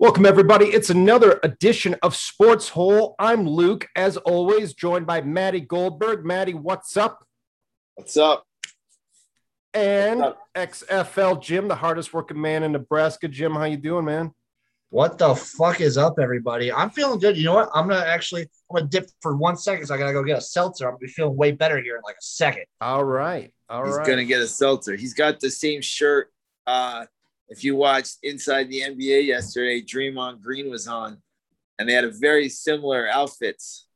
Welcome, everybody. It's another edition of Sports Hole. I'm Luke, as always, joined by Maddie Goldberg. Maddie, what's up? What's up? And What's XFL Jim, the hardest working man in Nebraska. Jim, how you doing, man? What the fuck is up, everybody? I'm feeling good. You know what? I'm gonna actually I'm gonna dip for one second. So I gotta go get a seltzer. I'm gonna be feeling way better here in like a second. All right. All He's right. gonna get a seltzer. He's got the same shirt. Uh, if you watched Inside the NBA yesterday, Draymond Green was on, and they had a very similar outfits.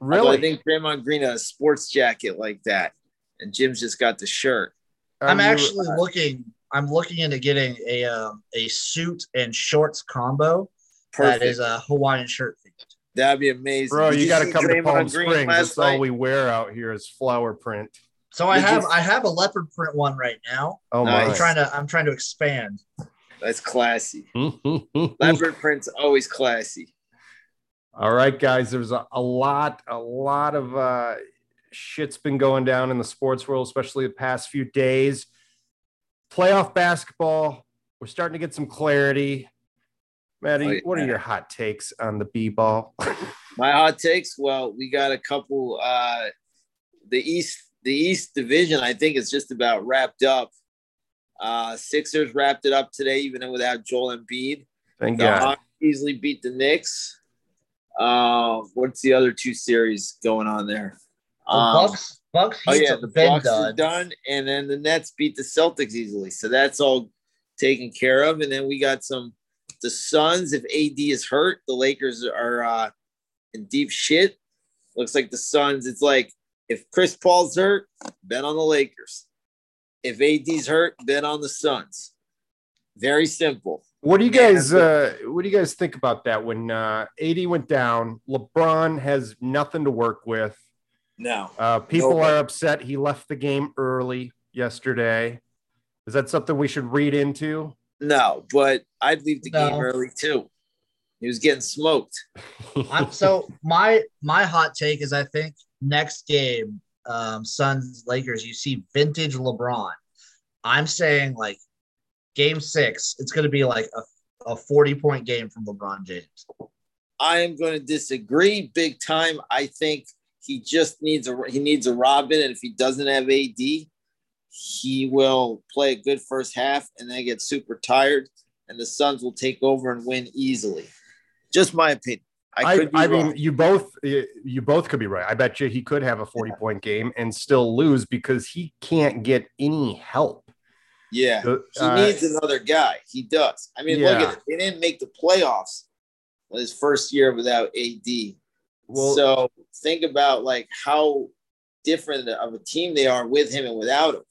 Although really? I think Draymond Green had a sports jacket like that, and Jim's just got the shirt. Are I'm you- actually looking. I'm looking into getting a um, a suit and shorts combo Perfect. that is a Hawaiian shirt. themed. That'd be amazing. Bro, Did you got to see come to Palm Green Springs. last That's all we wear out here is flower print. So I Did have you- I have a leopard print one right now. Oh, Nice. I'm trying to I'm trying to expand. That's classy. Leopard print's always classy. All right, guys. There's a, a lot, a lot of uh, shit's been going down in the sports world, especially the past few days. Playoff basketball, we're starting to get some clarity. Maddie, Oh, yeah. what are your hot takes on the B ball? My hot takes. Well, we got a couple. Uh, the East, the East Division, I think is just about wrapped up. Uh, Sixers wrapped it up today, even without Joel Embiid. Thank The God. Hawks easily beat the Knicks. Uh, what's the other two series going on there? The Um, Bucks Bucks oh yeah, the been Bucks are done. done, and then the Nets beat the Celtics easily, so that's all taken care of. And then we got some the Suns. If AD is hurt, the Lakers are uh, in deep shit. Looks like the Suns. It's like if Chris Paul's hurt, bet on the Lakers. If AD's hurt, bet on the Suns. Very simple. What do you guys uh, what do you guys think about that when uh, AD went down? LeBron has nothing to work with. No, Uh, people Nobody. are upset he left the game early yesterday. Is that something we should read into? no, but I'd leave the game early too. He was getting smoked. I'm so my my hot take is I think next game, um, Suns Lakers, you see vintage LeBron. I'm saying like game six, it's gonna be like a, a 40 point game from LeBron James. I am going to disagree big time. I think he just needs a he needs a Robin, and if he doesn't have AD, he will play a good first half and then get super tired, and the Suns will take over and win easily. Just my opinion. I I, I mean, you both you both could be right. I bet you he could have a 40 point game and still lose because he can't get any help. yeah, Uh, he needs another guy. He does. I mean, look at it. They didn't make the playoffs his first year without AD. well, so think about like how different of a team they are with him and without him.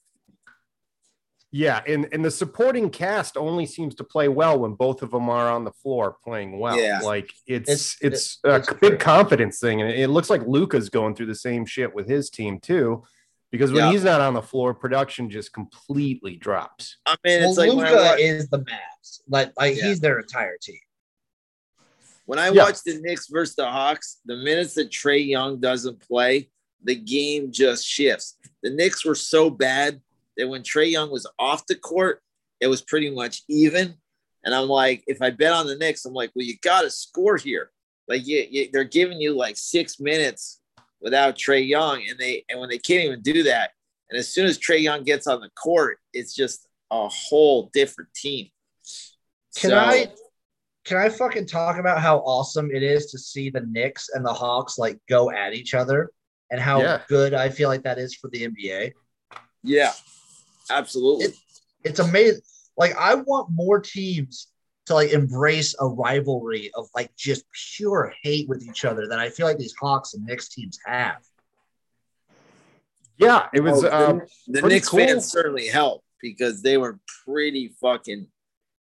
Yeah, and and the supporting cast only seems to play well when both of them are on the floor playing well. Yeah. Like it's it's, It's- a it's big true. confidence thing, and it looks like Luka's going through the same shit with his team too. Because when Yeah. he's not on the floor, production just completely drops. I mean, Well, it's like when I, Luka watch, is the Mavs. Like like Yeah. he's their entire team. when I Yeah. watch the Knicks versus the Hawks, the minutes that Trae Young doesn't play, the game just shifts. The Knicks were so bad that when Trae Young was off the court, it was pretty much even. And I'm like, if I bet on the Knicks, I'm like, well, you got to score here. Like, you, you, they're giving you like six minutes without Trae Young, and they and when they can't even do that, and as soon as Trae Young gets on the court, it's just a whole different team. Can So- I can I fucking talk about how awesome it is to see the Knicks and the Hawks like go at each other and how Yeah. good I feel like that is for the NBA? Yeah, absolutely. It- It's amazing. Like I want more teams to like embrace a rivalry of like just pure hate with each other that I feel like these Hawks and Knicks teams have. Yeah, it was. Oh, uh, the, the Knicks cool. fans certainly helped because they were pretty fucking.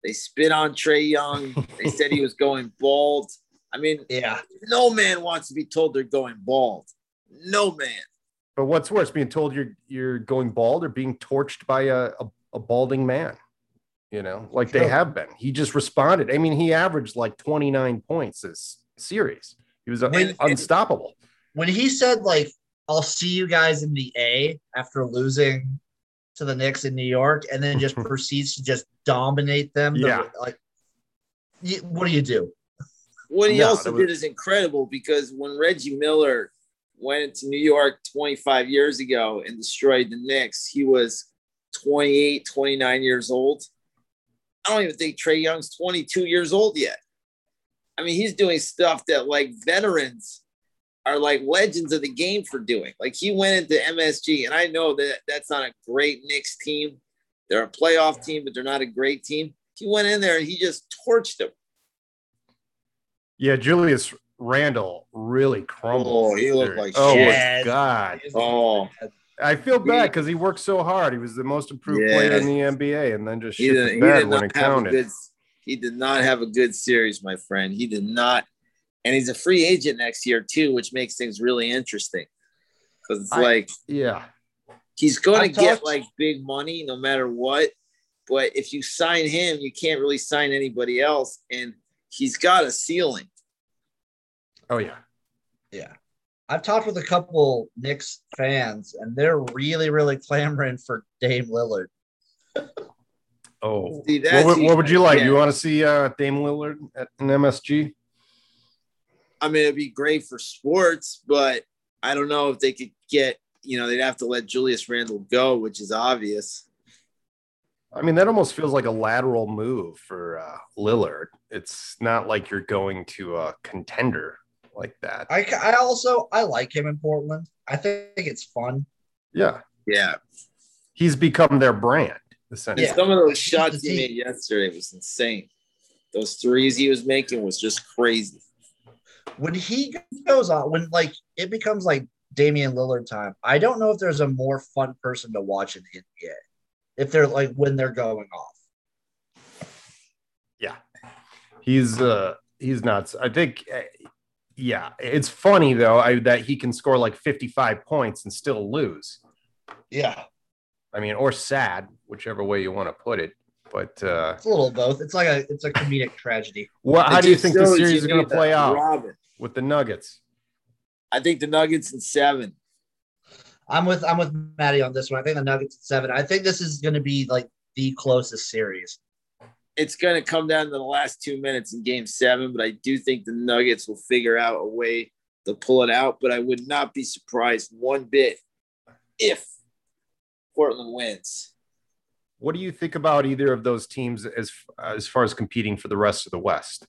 They spit on Trae Young. They said he was going bald. I mean, Yeah. no man wants to be told they're going bald. No man. But what's worse, being told you're you're going bald or being torched by a, a, a balding man? You know, like they have been. He just responded. I mean, he averaged like 29 points this series. He was uh, un- And- unstoppable. When he said like I'll see you guys in the A after losing to the Knicks in New York and then just proceeds to just dominate them. the- Yeah. like you, what do you do? What he No, also was- did is incredible because when Reggie Miller went into New York 25 years ago and destroyed the Knicks, he was 28, 29 years old. I don't even think Trae Young's 22 years old yet. I mean, he's doing stuff that like veterans are like legends of the game for doing. Like he went into MSG, and I know that that's not a great Knicks team. They're a playoff team, but they're not a great team. He went in there and he just torched them. Yeah, Julius Randle really crumbled. Oh, he looked like oh shit. my god. Oh. I feel bad because he worked so hard. He was the most improved Yeah. player in the NBA, and then just He shit did, the he bed did when not it have a counted. good. He did not have a good series, my friend. He did not, and he's a free agent next year too, which makes things really interesting. Because it's I- like yeah, he's going to get like big money no matter what. But if you sign him, you can't really sign anybody else, and he's got a ceiling. Oh yeah. Yeah. I've talked with a couple Knicks fans, and they're really, really clamoring for Dame Lillard. Oh, See, what, that's would- what would you like? yeah. You want to see uh, Dame Lillard at an MSG? I mean, it'd be great for sports, but I don't know if they could get. You know, they'd have to let Julius Randle go, which is obvious. I mean, that almost feels like a lateral move for uh, Lillard. It's not like you're going to a contender like that. I, I also I like him in Portland. I think it's fun. yeah, Yeah, he's become their brand And essentially. Yeah. some of those shots the he made yesterday was insane. Those threes he was making was just crazy. When he goes on, when like it becomes like Damian Lillard time, I don't know if there's a more fun person to watch in the NBA. If they're like when they're going off. Yeah, he's uh he's nuts. I think. Yeah, it's funny though I, that he can score like 55 points and still lose. Yeah. I mean, or sad, whichever way you want to put it. But uh, It's a little of both. It's like a it's a comedic tragedy. what? How It do you just think the series is going to play out Robin. with the Nuggets? I think the Nuggets in seven. I'm with I'm with Maddie on this one. I think the Nuggets at seven. I think this is going to be like the closest series. It's going to come down to the last two minutes in game seven, but I do think the Nuggets will figure out a way to pull it out. But I would not be surprised one bit if Portland wins. What do you think about either of those teams as as far as competing for the rest of the West?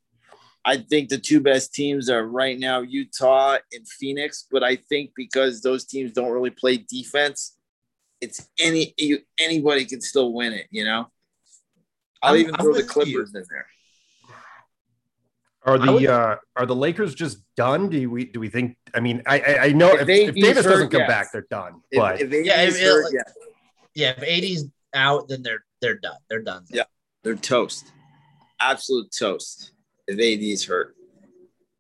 I think the two best teams are right now Utah and Phoenix, but I think because those teams don't really play defense, it's any you, anybody can still win it. You know, I'll I'm- even I'm throw the with Clippers in there. Are the would- uh, are the Lakers just done? Do we do we think? I mean, I I, I know If if, if he's Davis doesn't come yes. back, they're done. If, But if Yeah, if hurt, like- yeah, Yeah, if 80's out, then they're they're done. They're done. Yeah. they're toast, absolute toast. If AD is hurt,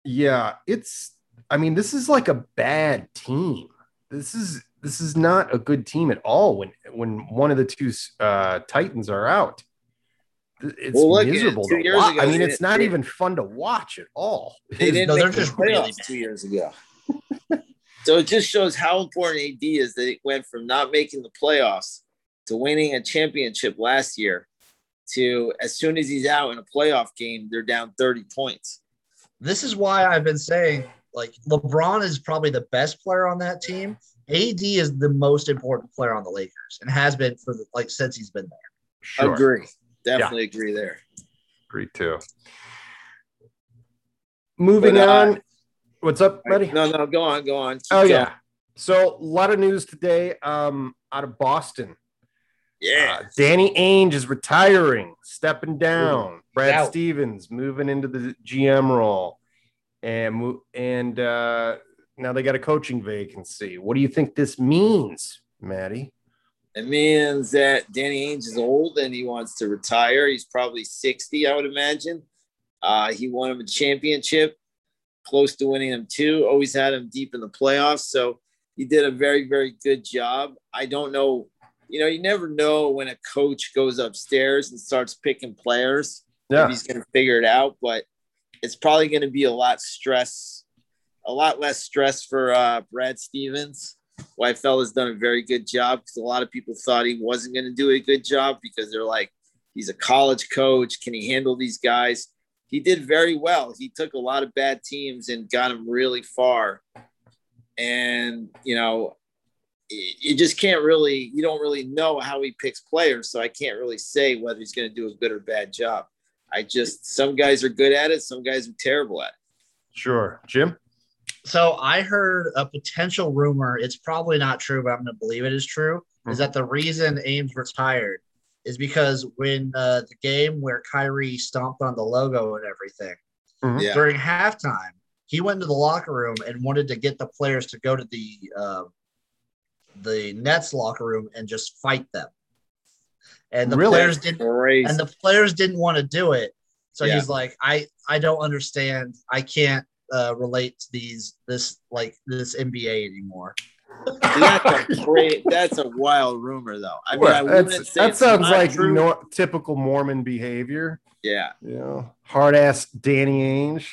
yeah, it's. I mean, this is like a bad team. This is this is not a good team at all. When when one of the two uh, Titans are out, it's Well, look, miserable two to watch. ago, I mean, it's didn't- not even fun to watch at all. they didn't No, make they're the just really playoffs bad. two years ago. so it just shows how important AD is that it went from not making the playoffs to winning a championship last year to as soon as he's out in a playoff game, they're down 30 points. This is why I've been saying like LeBron is probably the best player on that team. AD is the most important player on the Lakers and has been for the, like since he's been there. Sure, Agree. Definitely agree there. agree too. Moving But, uh, on, what's up, buddy? No, no, go on, go on. Keep Oh going. yeah. So a lot of news today um, out of Boston. Yeah. Uh, Danny Ainge is retiring, stepping down. Brad Out. Stevens moving into the GM role, and and uh, now they got a coaching vacancy. What do you think this means, Maddie? It means that Danny Ainge is old and he wants to retire. He's probably 60, I would imagine. Uh, he won him a championship, close to winning him two, always had him deep in the playoffs. So he did a very, very good job. I don't know, you know, you never know when a coach goes upstairs and starts picking players if he's going to figure it out, but it's probably going to be a lot stress, a lot less stress for uh, Brad Stevens. Whitefeld has done a very good job because a lot of people thought he wasn't going to do a good job because they're like, he's a college coach. Can he handle these guys? he did very well. He took a lot of bad teams and got them really far. And you know, you just can't really you don't really know how he picks players so i can't really say whether he's going to do a good or bad job i just some guys are good at it some guys are terrible at it sure jim so i heard a potential rumor it's probably not true but i'm going to believe it is true mm-hmm. is that the reason ames retired is because when uh, the game where Kyrie stomped on the logo and everything mm-hmm. yeah. during halftime, he went into the locker room and wanted to get the players to go to the uh, the Nets locker room and just fight them. And the really? players didn't Crazy. and the players didn't want to do it. So yeah. he's like, I I don't understand. I can't uh, relate to these this like this NBA anymore. that's a great. That's a wild rumor, though. I mean, well, I that sounds like no, typical Mormon behavior. Yeah, you know, hard ass Danny Ainge.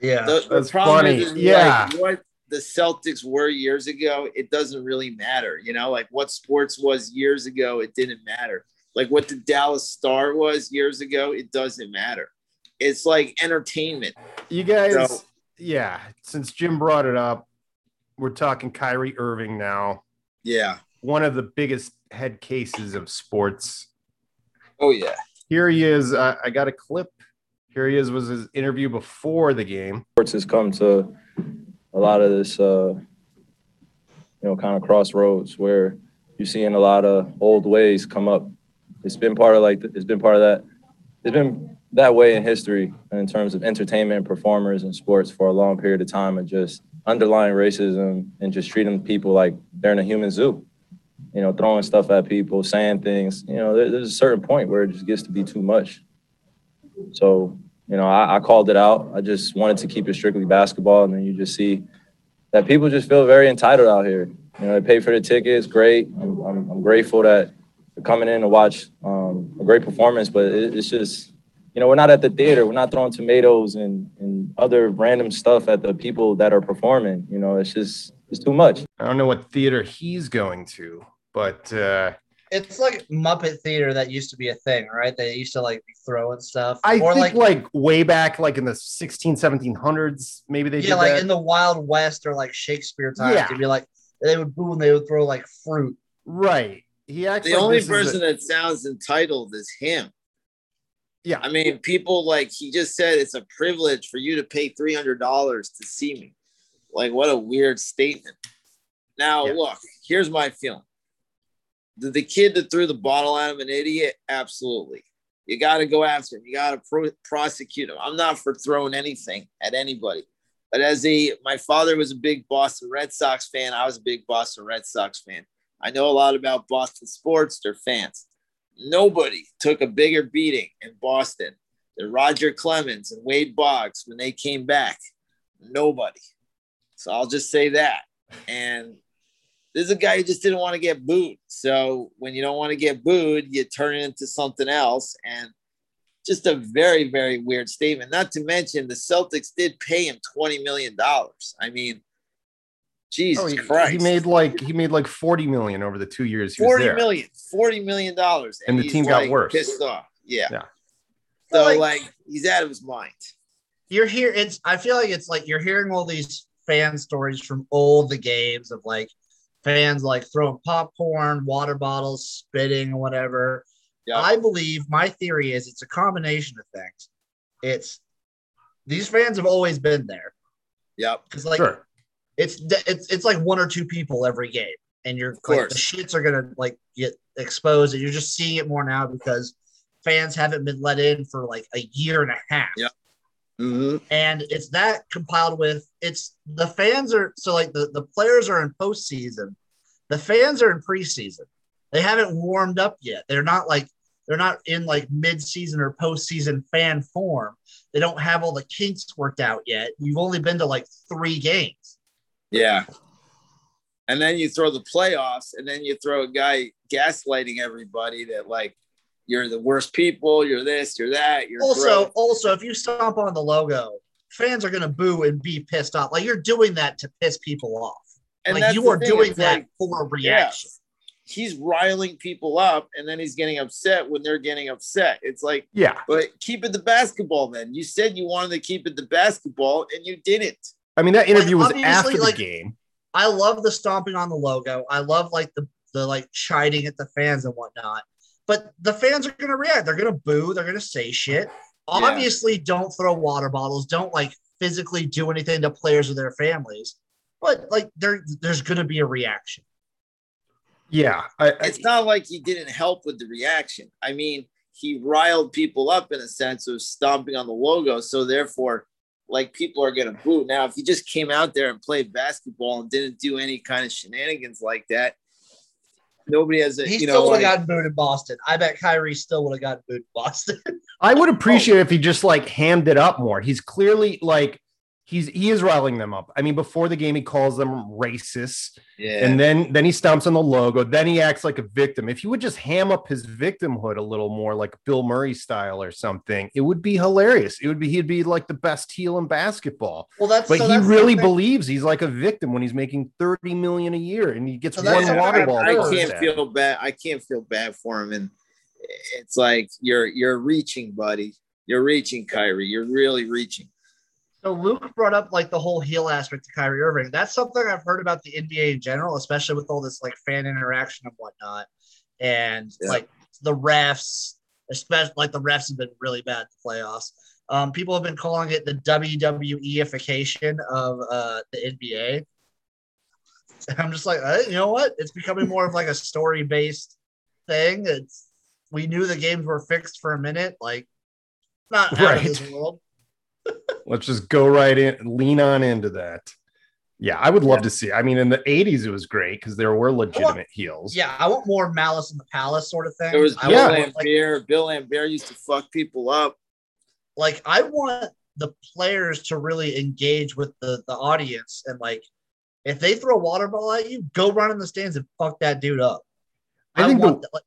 Yeah, the, that's funny. Is, yeah, like, what the Celtics were years ago, it doesn't really matter. You know, like what sports was years ago, it didn't matter. Like what the Dallas Star was years ago, it doesn't matter. It's like entertainment. You guys, so, yeah. Since Jim brought it up, we're talking Kyrie Irving now. Yeah. One of the biggest head cases of sports. Oh, yeah. Here he is. Uh, I got a clip. Here he is. Was his interview before the game. Sports has come to a lot of this, uh, you know, kind of crossroads where you're seeing a lot of old ways come up. It's been part of like it's been part of that. It's been that way in history in terms of entertainment, performers, and sports for a long period of time, and just underlying racism and just treating people like they're in a human zoo. You know, throwing stuff at people, saying things. You know, there, there's a certain point where it just gets to be too much. So you know, I, I, called it out. I just wanted to keep it strictly basketball, and then you just see that people just feel very entitled out here. You know, they pay for the tickets, great. I'm, I'm, I'm grateful that they're coming in to watch um, a great performance, but it, it's just, you know, we're not at the theater. We're not throwing tomatoes and, and other random stuff at the people that are performing. You know, it's just, it's too much. I don't know what theater he's going to, but uh, it's like Muppet Theater that used to be a thing, right? They used to like be throwing stuff. I or think like, like way back, like in the 16, 1700s, maybe they yeah, like that. in the Wild West or like Shakespeare times. Yeah. They'd be like they would boo and they would throw like fruit. Right. He actually the only person a, that sounds entitled is him. Yeah. I mean, people like he just said it's a privilege for you to pay three hundred dollars to see me. Like, what a weird statement. Now, yeah. look, here's my feeling the, the kid that threw the bottle at him an idiot? Absolutely. You got to go after him. You got to pro- prosecute him. I'm not for throwing anything at anybody. But as a, my father was a big Boston Red Sox fan. I was a big Boston Red Sox fan. I know a lot about Boston sports. They're fans. Nobody took a bigger beating in Boston than Roger Clemens and Wade Boggs when they came back. Nobody. So I'll just say that. And this is a guy who just didn't want to get booed. So when you don't want to get booed, you turn it into something else. And just a very, very weird statement. Not to mention the Celtics did pay him $20 million. I mean, Oh, Jesus oh, he, Christ. He made like he made like 40 million over the two years. He 40 million, 40 million dollars. And, and the team got like worse. Pissed off. Yeah. yeah. So like, like he's out of his mind. You're here. It's I feel like it's like you're hearing all these fan stories from all the games of like fans like throwing popcorn, water bottles, spitting, whatever. Yep. I believe my theory is it's a combination of things. It's these fans have always been there. Yep. Because like sure. It's it's it's like one or two people every game, and you're like the shits are gonna like get exposed, and you're just seeing it more now because fans haven't been let in for like a year and a half. Yep. Mm-hmm. And it's that compiled with it's the fans are so like the, the players are in postseason, the fans are in preseason. They haven't warmed up yet. They're not like they're not in like mid-season or postseason fan form. They don't have all the kinks worked out yet. You've only been to like three games. Yeah. And then you throw the playoffs, and then you throw a guy gaslighting everybody that like you're the worst people, you're this, you're that, you're also also if you stomp on the logo, fans are gonna boo and be pissed off. Like you're doing that to piss people off. And like you are doing that like, for a reaction. he's riling people up and then he's getting upset when they're getting upset. It's like, Yeah. but keep it the basketball then. You said you wanted to keep it the basketball and you didn't. I mean, that interview was obviously, after the like- game. I love the stomping on the logo. I love like the the like chiding at the fans and whatnot. But the fans are gonna react. They're gonna boo. They're gonna say shit. Obviously, don't throw water bottles. Don't like physically do anything to players or their families. But like there, there's gonna be a reaction. Yeah. I, I, It's not like he didn't help with the reaction. I mean, he riled people up in a sense of stomping on the logo. So therefore, like people are gonna boo. Now, if he just came out there and played basketball and didn't do any kind of shenanigans like that, nobody has a He you still know would have like, gotten booed in Boston. I bet Kyrie still would have gotten booed in Boston. I would appreciate oh. if he just like hammed it up more. He's clearly like he's he is riling them up. I mean, before the game, he calls them racist, yeah. and then then he stomps on the logo. Then he acts like a victim. If he would just ham up his victimhood a little more, like Bill Murray style or something, it would be hilarious. It would be he'd be like the best heel in basketball. well, that's But so he that's really thing. believes he's like a victim when he's making thirty million a year and he gets So one water ball. I, I can't that. feel bad. I can't feel bad for him. And it's like you're you're reaching, buddy. You're reaching, Kyrie. You're really reaching. So Luke brought up like the whole heel aspect to Kyrie Irving. That's something I've heard about the NBA in general, especially with all this like fan interaction and whatnot, and Yeah. like the refs, especially like the refs have been really bad in the playoffs. Um, people have been calling it the WWEification of uh, the NBA. And I'm just like, uh, you know what? It's becoming more of like a story based thing. It's we knew the games were fixed for a minute, like not out Right. of this world. Let's just go right in, lean on into that. Yeah, I would love to see. I mean, in the '80s, it was great because there were legitimate heels. Yeah, I want more Malice in the Palace sort of thing. There was I Bill want, like, Bill Laimbeer used to fuck people up. like I want the players to really engage with the the audience and like if they throw a water ball at you, go run in the stands and fuck that dude up. I I, think the- want like,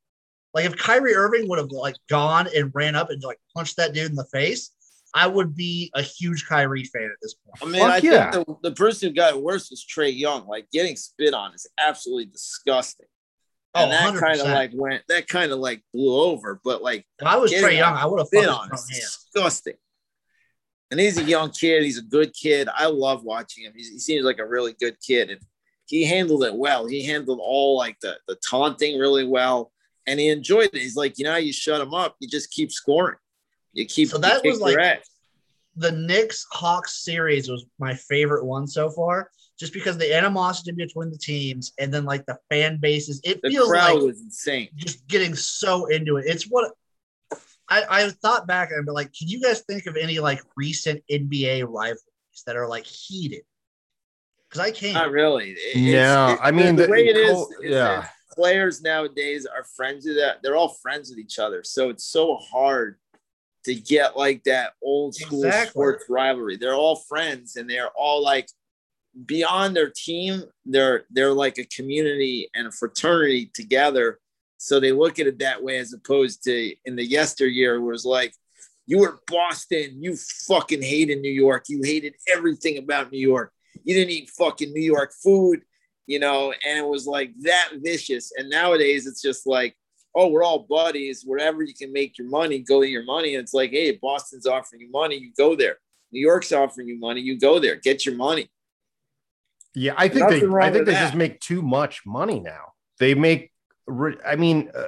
like if Kyrie Irving would have like gone and ran up and like punched that dude in the face, I would be a huge Kyrie fan at this point. I mean, Fuck I yeah. think the, the person who got it worse was Trae Young. Like getting spit on is absolutely disgusting. Oh, And that kind of like went that kind of like blew over. But like If I was Trae Young, I would have spit on thrown is him. disgusting. And he's a young kid. He's a good kid. I love watching him. He's, he seems like a really good kid, and he handled it well. He handled all like the the taunting really well, and he enjoyed it. He's like, you know, you shut him up, you just keep scoring. You keep. So that was like- ass. the Knicks Hawks series was my favorite one so far, just because the animosity between the teams and then like the fan bases. It the feels crowd like was insane. just getting so into it. It's what I, I thought back and be like, can you guys think of any like recent NBA rivalries that are like heated? Because I can't. Not really. It- it's- No, it- I mean, the, the- way it is, Cole- is yeah. players nowadays are friends with that. They're all friends with each other, so it's so hard to get like that old school Exactly. sports rivalry. They're all friends, and they're all like beyond their team. They're they're like a community and a fraternity together. So they look at it that way, as opposed to in the yesteryear, where it's like. You were Boston. You fucking hated New York. You hated everything about New York you didn't eat fucking New York food, you know, and it was like that vicious. And nowadays it's just like, oh, we're all buddies. Wherever you can make your money, go to your money. And it's like, hey, Boston's offering you money, you go there. New York's offering you money, you go there. Get your money. Yeah, I think they. Nothing wrong I think they that. just make too much money now. They make. I mean, uh,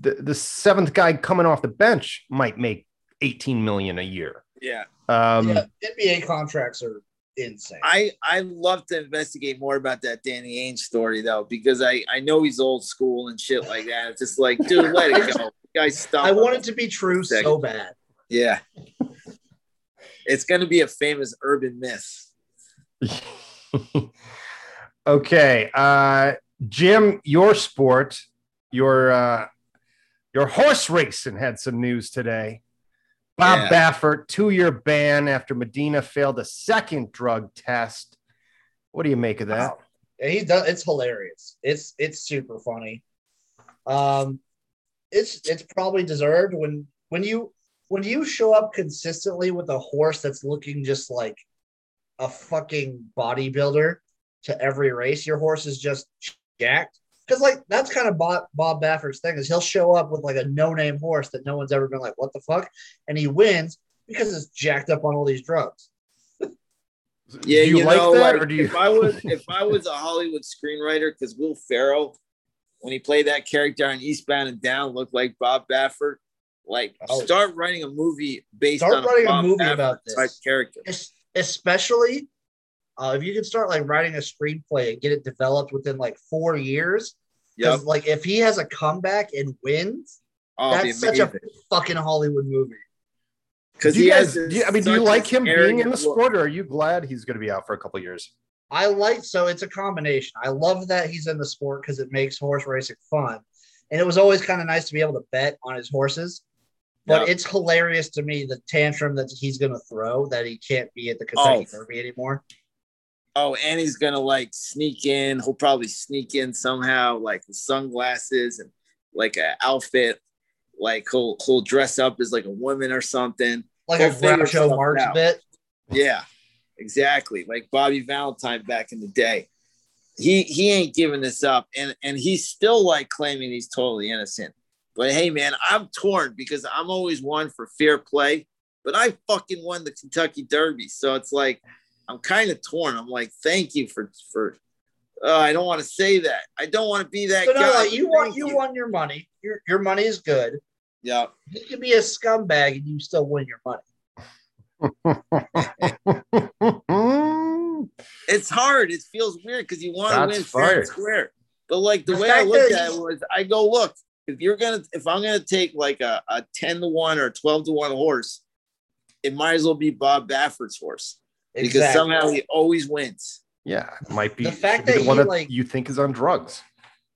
the the seventh guy coming off the bench might make eighteen million a year. Yeah. Um, yeah, NBA contracts are insane. I I love to investigate more about that Danny Ainge story though, because I I know he's old school and shit like that. It's just like, dude, let it go. Guys, stop. I want it to be true so bad. Yeah. It's gonna be a famous urban myth. okay, uh, Jim, your sport, your uh, your horse racing had some news today. Bob Yeah. Baffert, two-year ban after Medina failed a second drug test. What do you make of that? And he does it's hilarious. It's it's super funny. Um it's it's probably deserved when when you when you show up consistently with a horse that's looking just like a fucking bodybuilder to every race, your horse is just jacked. Because like that's kind of Bob, Bob Baffert's thing is he'll show up with like a no-name horse that no one's ever been like, what the fuck, and he wins because it's jacked up on all these drugs. Yeah, do you, you, like know, that, like, or do you? if I was if I was a Hollywood screenwriter, because Will Ferrell, when he played that character on Eastbound and Down, looked like Bob Baffert. Like, Oh. start writing a movie based Start on writing a Bob movie Baffert about this. type of character. Es- especially uh, if you can start like writing a screenplay and get it developed within like four years. Yep, Because like if he has a comeback and wins, oh, that's such a fucking Hollywood movie. Because you he guys, has. do you- I mean, do you like him being in the sport, or are you glad he's going to be out for a couple years? I like so it's a combination. I love that he's in the sport because it makes horse racing fun. And it was always kind of nice to be able to bet on his horses. But Yeah. it's hilarious to me the tantrum that he's going to throw that he can't be at the Kentucky Oh. Derby anymore. Oh, and he's gonna like sneak in. He'll probably sneak in somehow, like with sunglasses and like an outfit. Like he'll he'll dress up as like a woman or something. Like He'll a Groucho Marx out. bit. Yeah, exactly. Like Bobby Valentine back in the day. He he ain't giving this up, and and he's still like claiming he's totally innocent. But hey, man, I'm torn because I'm always one for fair play, but I fucking won the Kentucky Derby, so it's like I'm kind of torn. I'm like, thank you for for. Uh, I don't want to say that. I don't want to be that So no, guy. like, you want Thank you won your money. Your your money is good. Yeah. You can be a scumbag and you still win your money. it's hard. It feels weird because you want to win fair fired. and square. But like the, The way I fact looked at it was, I go, look, if you're gonna, if I'm gonna take like a, a ten to one or a twelve to one horse, it might as well be Bob Baffert's horse because somehow he always wins. yeah, might be The fact should be that one he, that like- you think is on drugs.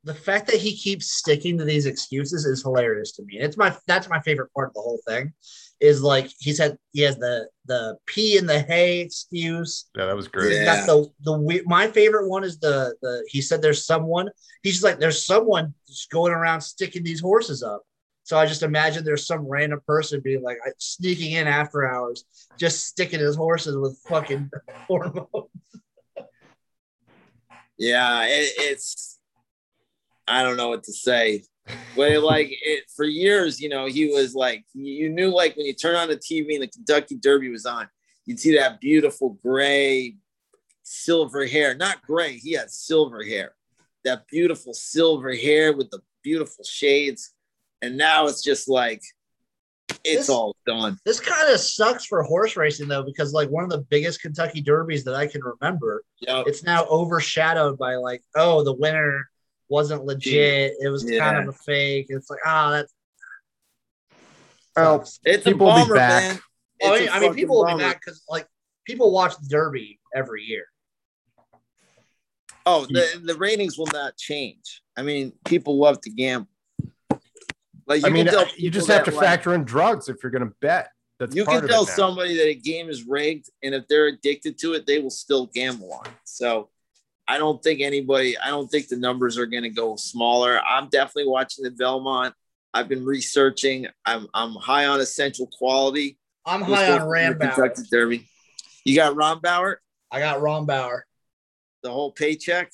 the fact that he keeps sticking to these excuses is hilarious to me. And it's my that's my favorite part of the whole thing. Is like he said he has the the pee in the hay excuse. Yeah, that was great. He's Yeah. got the the my favorite one is the the he said there's someone he's just like there's someone just going around sticking these horses up. So I just imagine there's some random person being like sneaking in after hours, just sticking his horses with fucking hormones. Yeah, it, it's I don't know what to say. But like it for years, you know, he was like you knew like when you turn on the TV and the Kentucky Derby was on, you'd see that beautiful gray, silver hair. Not gray, he had silver hair. That beautiful silver hair with the beautiful shades. And now it's just like it's This- all done. This kind of sucks for horse racing though, because like one of the biggest Kentucky Derbies that I can remember, Yep. it's now overshadowed by like, oh, the winner wasn't legit. It was kind of a fake. It's like, ah, that's Well. It's People a will bummer, man. Oh, I mean, a I mean, fucking people will be back because like people watch the Derby every year. Oh, the, the ratings will not change. I mean, people love to gamble. Like you I mean, can tell you just have to like, factor in drugs if you're going to bet. That's you can tell somebody that a game is rigged, and if they're addicted to it, they will still gamble on it. So I don't think anybody, I don't think the numbers are going to go smaller. I'm definitely watching the Belmont. I've been researching. I'm I'm high on essential quality. I'm Who's high on for Rombauer. Kentucky Derby. You got Rombauer, I got Rombauer. the whole paycheck.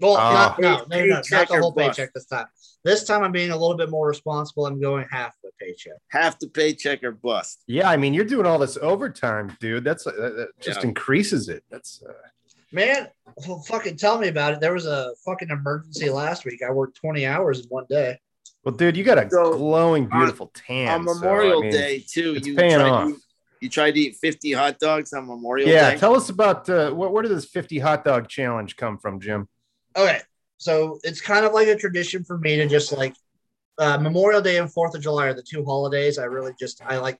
Well, Oh. not, no, no, no, no, not the or whole bust. paycheck this time. This time I'm being a little bit more responsible. I'm going half the paycheck. Half the paycheck or bust. Yeah, I mean, you're doing all this overtime, dude. That's uh, that just Yeah. increases it. That's uh, Man, well, fucking tell me about it. There was a fucking emergency last week. I worked 20 hours in one day. well, dude. You got a So, glowing, beautiful tan. on so, I Memorial mean, Day too. it's You paying tried, off. You, you tried to eat 50 hot dogs on Memorial Yeah, Day. Yeah, tell us about uh, where, where did this 50 hot dog challenge come from, Jim? Okay, so it's kind of like a tradition for me to just like uh, Memorial Day and Fourth of July are the two holidays. I really just I like.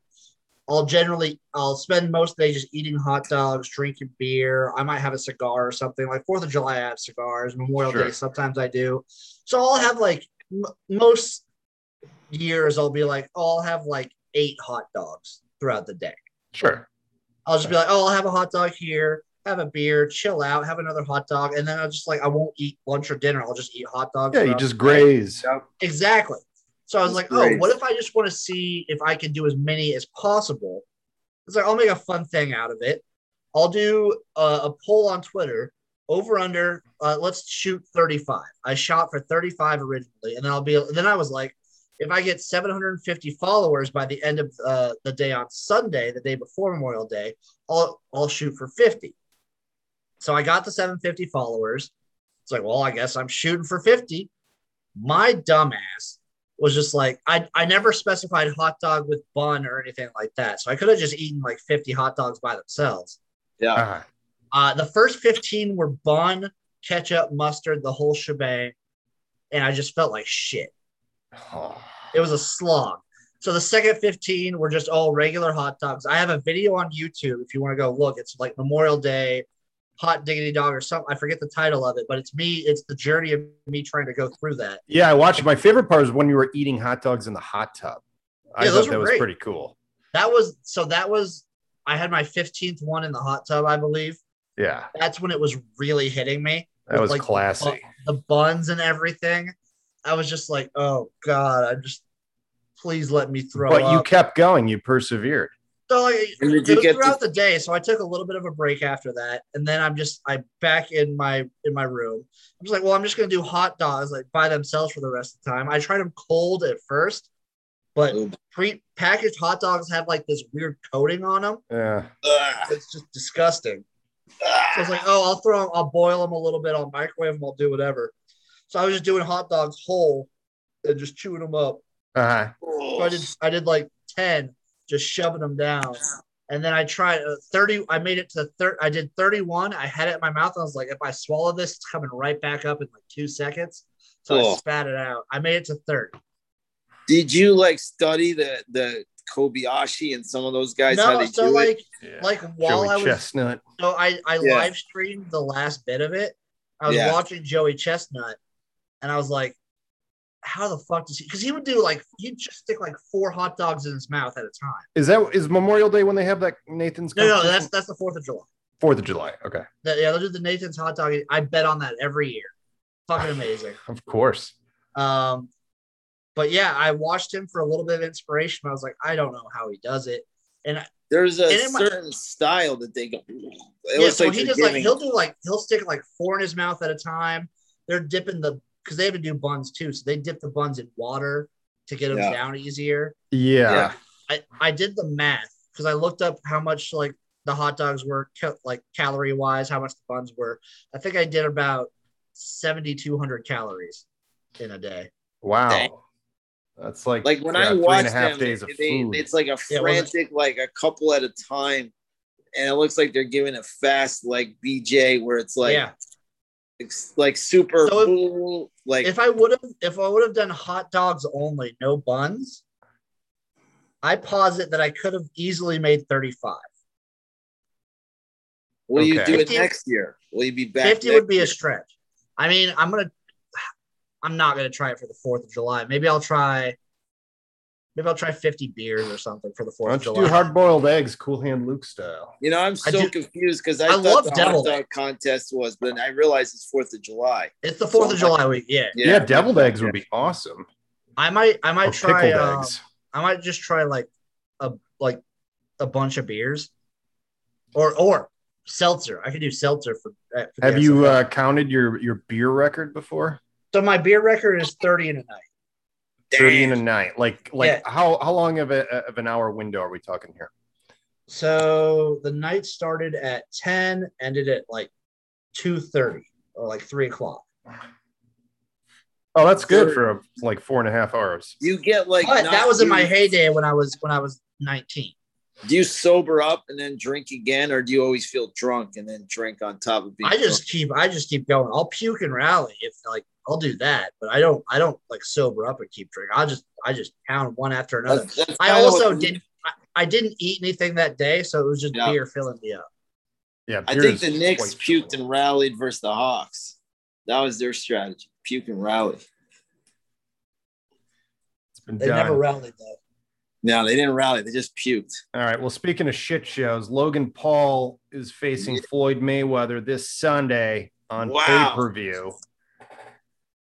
I'll generally I'll spend most of the day just eating hot dogs, drinking beer. I might have a cigar or something. Like Fourth of July, I have cigars. Memorial Sure. Day, sometimes I do. So I'll have like m- most years, I'll be like, oh, I'll have like eight hot dogs throughout the day. Sure. I'll just be like, oh, I'll have a hot dog here, have a beer, chill out, have another hot dog, and then I'll just like I won't eat lunch or dinner. I'll just eat hot dogs. Yeah, you just graze. exactly. So I was like, That's oh, what if I just want to see if I can do as many as possible? It's like I'll make a fun thing out of it. I'll do a, a poll on Twitter over under. Uh, let's shoot 35. I shot for 35 originally, and then I'll be. Then I was like, if I get 750 followers by the end of uh, the day on Sunday, the day before Memorial Day, I'll I'll shoot for 50. So I got the 750 followers. It's like, well, I guess I'm shooting for 50. My dumbass was just like, I, I never specified hot dog with bun or anything like that. So I could have just eaten like 50 hot dogs by themselves. Yeah. Uh, Uh, the first 15 were bun, ketchup, mustard, the whole shebang. And I just felt like shit. oh. It was a slog. So the second 15 were just all regular hot dogs. I have a video on YouTube if you want to go look. It's like Memorial Day, hot diggity dog or something. I forget the title of it, but it's me. It's the journey of me trying to go through that. Yeah, I watched. My favorite part was when you were eating hot dogs in the hot tub. I Yeah, thought that was great. pretty cool. That was so that was I had my 15th one in the hot tub, I believe. Yeah, That's when it was really hitting me. that was like, classy. The buns and everything. I was just like, oh God, I just please let me throw But you kept going. You persevered. So like, And it was throughout to, the day, so I took a little bit of a break after that, and then I'm just I back in my in my room. I'm just like, well, I'm just gonna do hot dogs like by themselves for the rest of the time. I tried them cold at first, but pre-packaged hot dogs have like this weird coating on them. Yeah. Ugh. It's just disgusting. So I was like, oh, I'll throw them, I'll boil them a little bit, I'll microwave them, I'll do whatever. So I was just doing hot dogs whole and just chewing them up. Uh-huh. So I did I did like 10, just shoving them down. And then I tried uh, 30. I made it to third. I did 31. I had it in my mouth. I was like, if I swallow this, it's coming right back up in like two seconds. So I spat it out. I made it to 30. Did you like study the the Kobayashi and some of those guys how no, they so do like it? Yeah. like while Joey I was Chestnut. so I I Yeah. live streamed the last bit of it. I was Yeah. watching Joey Chestnut, and I was like, how the fuck does he? Because he would do like he'd just stick like four hot dogs in his mouth at a time. Is that is Memorial Day when they have that Nathan's? No, no, that's that's the Fourth of July. Fourth of July. Okay, That, yeah, they'll do the Nathan's hot dog. I bet on that every year. Fucking amazing. of course. Um, but yeah, I watched him for a little bit of inspiration. I was like, I don't know how he does it. And There's a And it might- certain style that they go. It yeah, so like he they're like he'll do like he'll stick like four in his mouth at a time. They're dipping the because they have to do buns too, so they dip the buns in water to get them Yeah. down easier. Yeah. Yeah. I I did the math because I looked up how much like the hot dogs were ca- like calorie wise, how much the buns were. I think I did about seventy two hundred calories in a day. Wow. Dang. That's like like when yeah, I three watch and a half them, days of they- food. it's like a Yeah, frantic, like a couple at a time, and it looks like they're giving a fast like BJ where it's like yeah. It's like super So if- full, like if I would have if I would have done hot dogs only, no buns, I posit that I could have easily made 35. will you Okay. do it 50 next year? Will you be back? 50 would be year? a stretch. I mean, I'm gonna I'm not gonna try it for the fourth of July. Maybe I'll try maybe I'll try 50 beers or something for the fourth of don't you July. do hard boiled eggs, cool hand Luke style? You know, I'm I so do- confused because I, I thought love the deviled hot dog contest was, but I realized it's Fourth of July. it's the fourth of July week. Yeah. Yeah, deviled eggs would be awesome. I might I might Or try pickled um, eggs. I might just try like a like a bunch of beers. Or or seltzer. I could do seltzer for, uh, for the Have you uh, counted your your beer record before? so my beer record is 30 in a night. Thirty in a night. Like like Yeah. how how long of a of an hour window are we talking here? So the night started at 10, ended at like 2:30 or like three o'clock. Oh, that's good Thirty. for a, like four and a half hours. You get like But that was in my heyday when I was when I was 19. Do you sober up and then drink again, or do you always feel drunk and then drink on top of being? I just keep I just keep going. I'll puke and rally if like I'll do that, but I don't I don't like sober up and keep drinking. I'll just I just pound one after another. That's- that's I also what- did I, I didn't eat anything that day, so it was just Yeah. beer filling me up. Yeah, I think the Knicks puked chill. and rallied versus the Hawks. That was their strategy: puke and rally. It's been They done. never rallied though. No, they didn't rally; they just puked. All right. Well, speaking of shit shows, Logan Paul is facing Floyd Mayweather this Sunday on Wow. pay per view.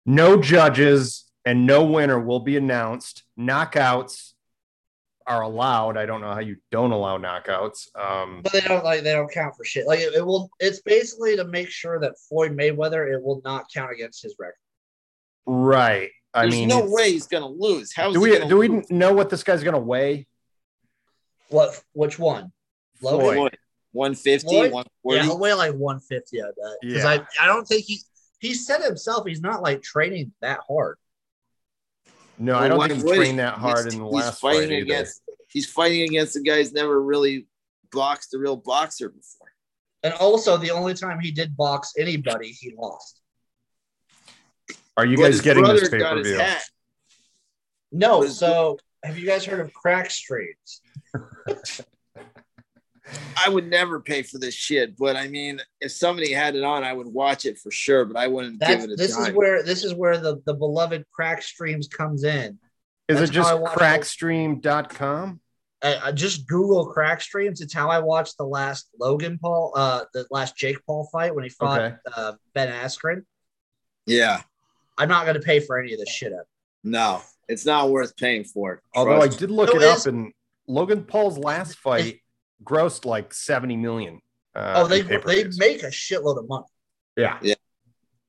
No judges and no winner will be announced. Knockouts are allowed. I don't know how you don't allow knockouts. Um, But they don't like they don't count for shit. Like it, it will. It's basically to make sure that Floyd Mayweather it will not count against his record. right. I There's mean, no way he's gonna lose. How is do we gonna do we know what this guy's gonna weigh? What? Which one? Logan. Floyd. Floyd, 150, Floyd? 140. Yeah, he'll weigh like 150. I bet. Because Yeah. I, I don't think he he said himself he's not like training that hard. No, I don't why think he would trained that hard He's- in the he's last fighting fight either. against. He's fighting against a guy who's never really boxed a real boxer before. And also, the only time he did box anybody, he lost. Are you But guys getting this brother pay per view? hat. No. So, have you guys heard of crack streams? I would never pay for this shit, but I mean, if somebody had it on, I would watch it for sure. But I wouldn't That's give it a this dime. is where this is where the the beloved crack streams comes in. Is That's it just how I watch crackstream.com? I, I just Google crack streams. It's how I watched the last Logan Paul, uh, the last Jake Paul fight when he fought Okay. uh, Ben Askren. yeah, I'm not going to pay for any of this shit up. no, it's not worth paying for. Although I did look No, it it up, and Logan Paul's last fight grossed like 70 million. Uh, oh, they they make a shitload of money. yeah. yeah.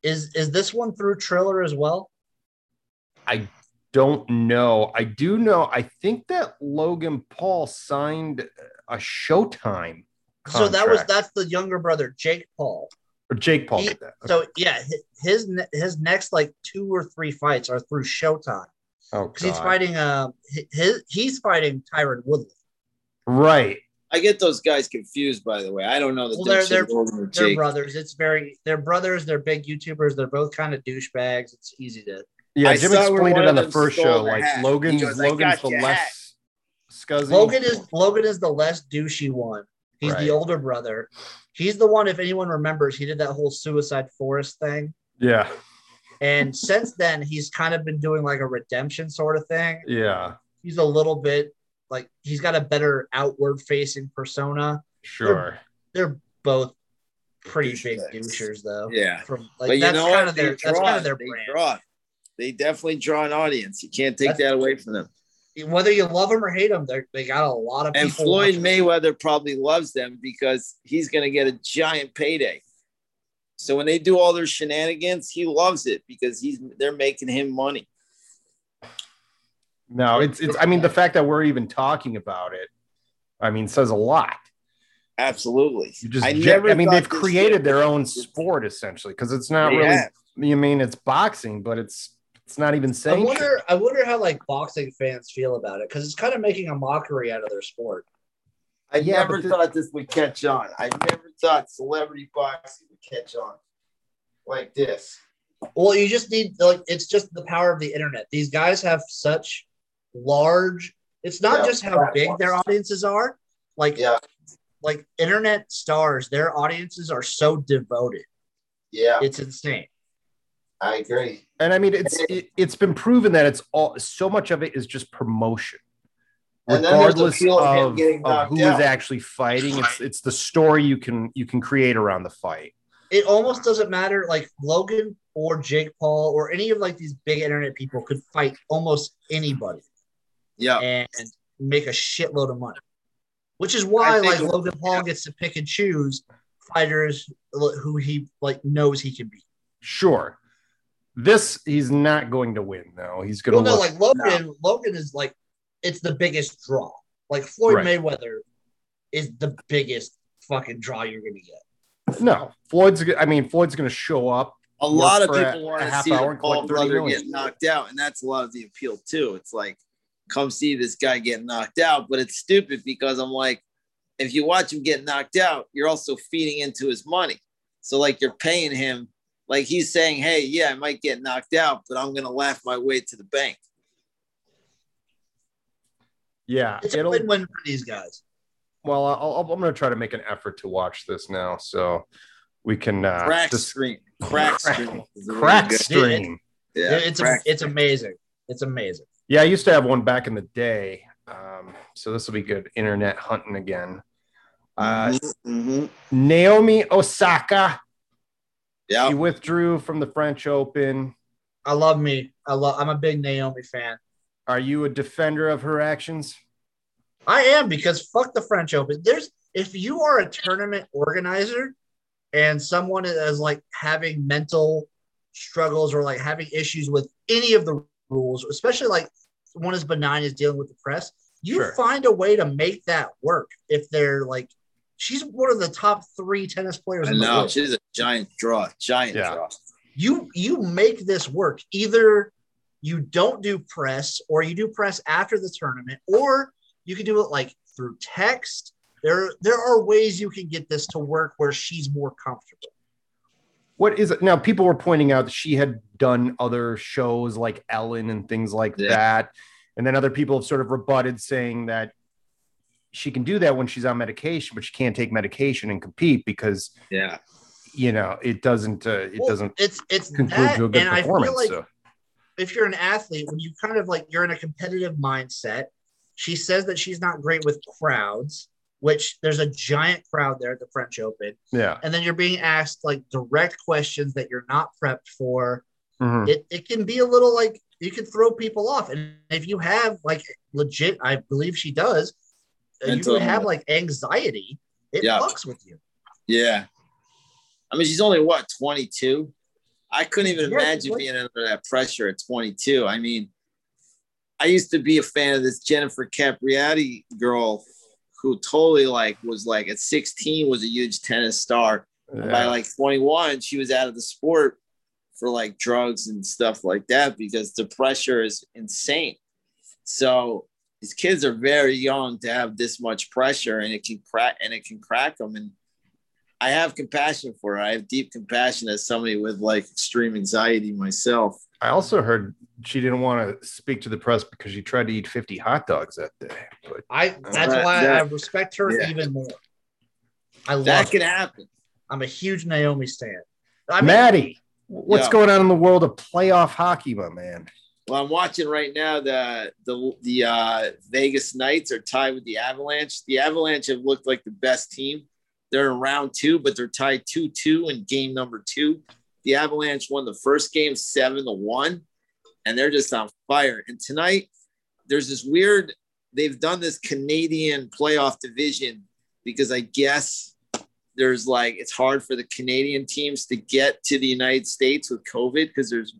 Is is this one through Triller as well? I don't know. I do know. I think that Logan Paul signed a Showtime. So that was that's the younger brother Jake Paul. or Jake Paul He- did that. So yeah, his his next like two or three fights are through Showtime oh, because he's fighting um hi- his he's fighting Tyron Woodley. right. I get those guys confused. By the way, I don't know that Well, they're- difference between Logan and They're brothers. It's very they're brothers. They're big YouTubers. They're both kind of douchebags. It's easy to. Yeah, I Jim saw explained it on the first show. Like hat. He Logan's goes, "I Logan's the your less scuzzy. Logan is Logan is the less douchey one. He's Right. the older brother. He's the one. If anyone remembers, he did that whole Suicide Forest thing. yeah, And since then, he's kind of been doing like a redemption sort of thing. yeah, He's a little bit like he's got a better outward facing persona. sure. They're both pretty big Douchebags. douchers, though. Yeah, From like but you that's know kind what? of They their that's draw. kind of their they brand. draw. They definitely draw an audience. You can't take That's- that away from them. Whether you love them or hate them, they they got a lot of And. Floyd watching. Mayweather probably loves them because he's going to get a giant payday. So when they do all their shenanigans, he loves it because he's they're making him money. No, it's it's. I mean, the fact that we're even talking about it, I mean, says a lot. Absolutely. You just, I I, never I mean, they've created their own sport essentially because it's not They really. You mean it's boxing, but it's it's not even I wonder. I wonder how like boxing fans feel about it because it's kind of making a mockery out of their sport. I Yeah, never the- thought this would catch on. I never thought celebrity boxing would catch on like this. Well, you just need like it's just the power of the internet. These guys have such large. It's not Yeah, just how big their audiences are. Like Yeah, like internet stars, their audiences are so devoted. yeah, It's insane. I agree. and I mean, it's it, it's been proven that it's all so much of it is just promotion, And then the regardless of of, of knocked who is out. actually fighting. It's it's the story you can you can create around the fight. It almost doesn't matter. Like Logan or Jake Paul or any of like these big internet people could fight almost anybody Yeah, and make a shitload of money. Which is why like Logan Paul gets to pick and choose fighters who he like knows he can beat. Sure, this he's not going to win though. He's going Well, to no, like Logan, Logan is like it's the biggest draw. Like Floyd Right. Mayweather is the biggest fucking draw you're gonna get. no, Floyd's. I mean, Floyd's going to show up. a lot of for a- people want a to half see hour the and Paul brother get knocked out, and that's a lot of the appeal too. It's like, come see this guy get knocked out, but it's stupid because I'm like, if you watch him get knocked out, you're also feeding into his money. So like you're paying him, like he's saying, hey, yeah, I might get knocked out, but I'm gonna laugh my way to the bank. Yeah, It's a it'll. win-win for these guys. Well, I'll, I'll, I'm going to try to make an effort to watch this now, so we can uh, Crack just stream, crack Crack- stream, is the way crack to go. stream. Yeah, it's crack it's amazing. It's amazing. Yeah, I used to have one back in the day. Um, so this will be good internet hunting again. Uh, Mhm, mhm. Naomi Osaka, Yeah, she withdrew from the French Open. I love me. I love. I'm a big Naomi fan. Are you a defender of her actions? I am because fuck the French Open. There's if you are a tournament organizer and someone is like having mental struggles or like having issues with any of the rules, especially like one as benign as dealing with the press, you Sure. find a way to make that work if they're like she's one of the top three tennis players I in the know world. she's a giant draw, giant Yeah. draw. you you make this work either you don't do press or you do press after the tournament or you can do it like through text there there are ways you can get this to work where she's more comfortable What is it now? People were pointing out that she had done other shows like Ellen and things like Yeah. that. And then other people have sort of rebutted saying that she can do that when she's on medication, but she can't take medication and compete because, Yeah, you know, it doesn't, uh, it Well, doesn't it's it's conclude that, to a good and i performance. feel like so. if you're an athlete when you kind of like you're in a competitive mindset she says that she's not great with crowds which there's a giant crowd there at the french open Yeah. and then you're being asked like direct questions that you're not prepped for Mhm. it, it can be a little like you can throw people off and if you have like legit i believe she does uh, you have like anxiety it Yeah. fucks with you yeah. I mean, she's only what 22. I couldn't even Yeah, imagine what- being under that pressure at 22. I mean, I used to be a fan of this Jennifer Capriati girl who totally like was like at 16 was a huge tennis star. And by like 21, she was out of the sport for like drugs and stuff like that because the pressure is insane. So these kids are very young to have this much pressure and it can crack and it can crack them. And I have compassion for her. I have deep compassion as somebody with like extreme anxiety myself. I also heard she didn't want to speak to the press because she tried to eat 50 hot dogs that day. But i that's That- why i respect her yeah. even more i love That her. can happen. i'm a huge naomi stan i mean Maddie, what's Yeah. going on in the world of playoff hockey, my man? Well, I'm watching right now the the the uh, Vegas Knights are tied with the Avalanche. The Avalanche have looked like the best team. They're in round two, but they're tied two two in game number two. The Avalanche won the first game seven to one, and they're just on fire. And tonight, there's this weird. They've done this Canadian playoff division because I guess there's like it's hard for the Canadian teams to get to the United States with COVID because there's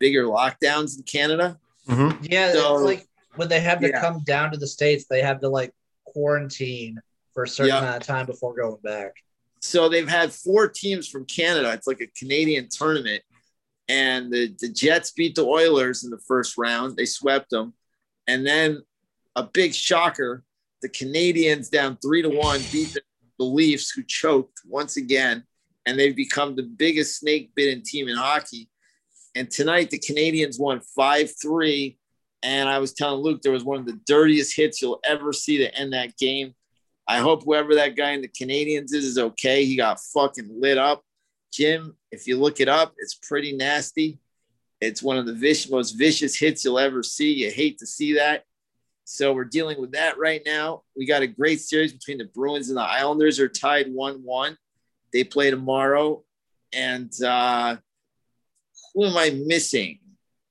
bigger lockdowns in Canada. Mm-hmm. yeah So- it's like when they have to Yeah. come down to the states they have to like quarantine for a certain Yeah. amount of time before going back So they've had four teams from Canada. It's like a Canadian tournament. And the, the Jets beat the Oilers in the first round. They swept them. And then a big shocker the Canadiens down three to one beat the, the Leafs, who choked once again. And they've become the biggest snake bitten team in hockey. And tonight, the Canadiens won 5 3. And I was telling Luke, there was one of the dirtiest hits you'll ever see to end that game. I hope whoever that guy in the Canadiens is is okay. He got fucking lit up. Jim, if you look it up, it's pretty nasty. It's one of the vicious, most vicious hits you'll ever see. You hate to see that. So we're dealing with that right now. We got a great series between the Bruins and the Islanders are tied 1 1. They play tomorrow. And uh, who am I missing?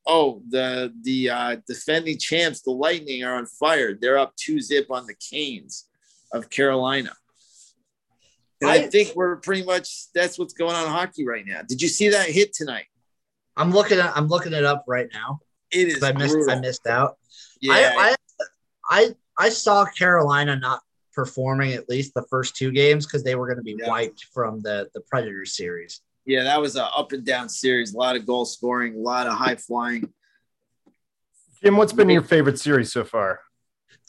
Oh, the the uh, defending champs, the Lightning, are on fire. They're up two zip on the Canes of Carolina. And I, I- think we're pretty much that's what's going on in hockey right now. Did you see that hit tonight? i'm looking at i'm looking it up right now It is i missed brutal. i missed out yeah, I, I I I saw Carolina not performing at least the first two games because they were going to be Yeah. wiped from the the Predator series. yeah, that was an up and down series. A lot of goal scoring, a lot of high flying. Jim, what's been your favorite series so far?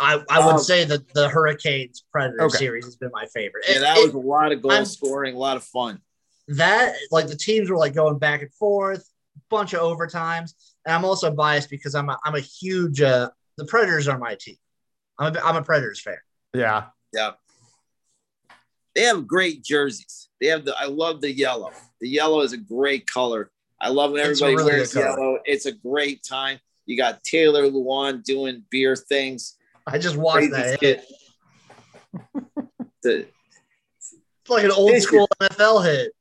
I, I would Um, say that the Hurricanes Predator Okay. series has been my favorite. Yeah, It- that it- was a lot of goal I'm- scoring, a lot of fun. that like the teams were like going back and forth, bunch of overtimes, and I'm also biased because I'm a, I'm a huge uh, the Predators are my team. I'm a, I'm a Predators fan. Yeah. Yeah. They have great jerseys. They have the I love the yellow. The yellow is a great color. I love when It's a everybody really wears yellow. It's a great time. You got Taylor Lewan doing beer things. I just watched Crazy that. shit. The- It's like an old school NFL hit.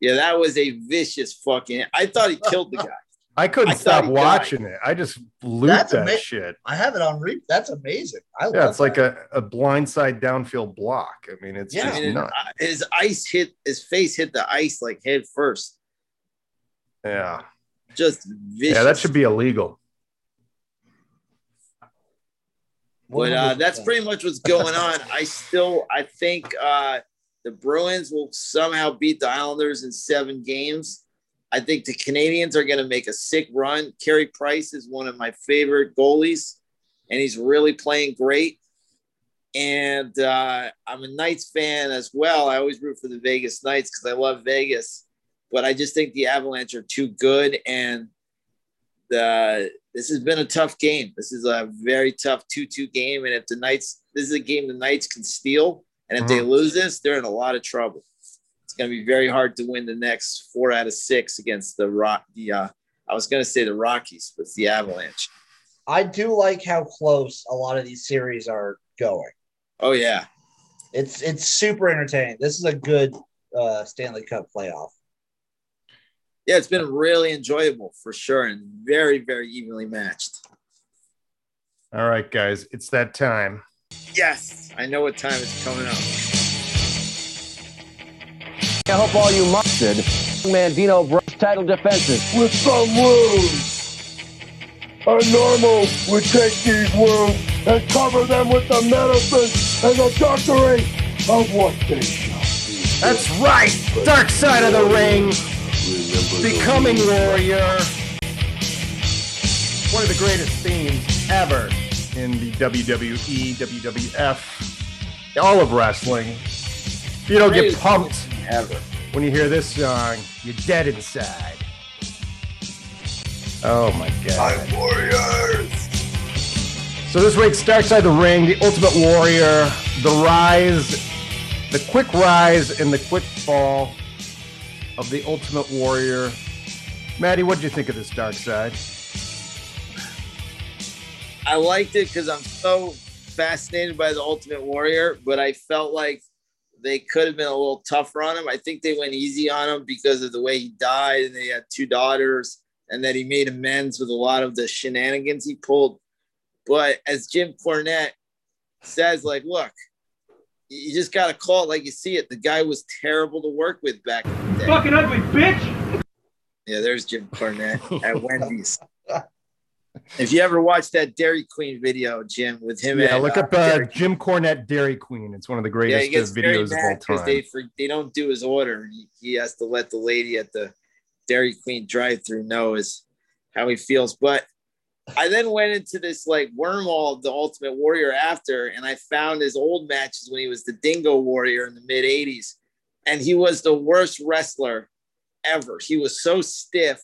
yeah, that was a vicious fucking. I thought he killed the guy. I couldn't I stop he died. watching it. I just looped That's that ama- shit. I have it on read. That's amazing. I Yeah, love it's like a, a blindside downfield block. I mean, it's Yeah. just I mean, nuts. uh, his ice hit his face hit the ice like head first. Yeah. Just vicious. Yeah, that should be illegal. But uh, that's pretty much what's going on. I still, I think uh, the Bruins will somehow beat the Islanders in seven games. I think the Canadiens are going to make a sick run. Carey Price is one of my favorite goalies, and he's really playing great. And uh, I'm a Knights fan as well. I always root for the Vegas Knights because I love Vegas, but I just think the Avalanche are too good. And the this has been a tough game. This is a very tough 2-2 game. And if the Knights, this is a game the Knights can steal. And if they lose this, they're in a lot of trouble. It's going to be very hard to win the next four out of six against the Rock. The uh, I was going to say the Rockies, but it's the Avalanche. I do like how close a lot of these series are going. Oh yeah, It's it's super entertaining. This is a good uh, Stanley Cup playoff. Yeah. It's been really enjoyable for sure, and very very evenly matched. All right, guys, it's that time. Yes, I know what time it's coming up. I hope all you mustard Mandino bros title defenses. with some wounds. A normal would take these wounds and cover them with the medicine and the doctoring of what they shall be. That's right. Dark side of the ring. Becoming warrior. One of the greatest themes ever in the WWE, WWF, all of wrestling. If you don't get pumped Ever. when you hear this song, you're dead inside. Oh my god. Warriors! So this week's Dark Side of the Ring, the Ultimate Warrior, the rise, the quick rise and the quick fall of the Ultimate Warrior. Maddie, what did you think of this Dark Side? I liked it because I'm so fascinated by the Ultimate Warrior, but I felt like they could have been a little tougher on him. I think they went easy on him because of the way he died, and they had two daughters, and that he made amends with a lot of the shenanigans he pulled. But as Jim Cornette says, like, look, you just got to call it like you see it. The guy was terrible to work with back in the day. Fucking ugly bitch. Yeah, there's Jim Cornette at Wendy's. If you ever watched that Dairy Queen video, Jim, with him, Yeah, and, look uh, up uh, Jim Cornette Dairy Queen. It's one of the greatest he uh, gets very videos of all because time. they for, they don't do his order. and He, he has to let the lady at the Dairy Queen drive-through know his how he feels. But I then went into this like wormhole of the Ultimate Warrior after, and I found his old matches when he was the Dingo Warrior in the mid '80s, and he was the worst wrestler ever. He was so stiff,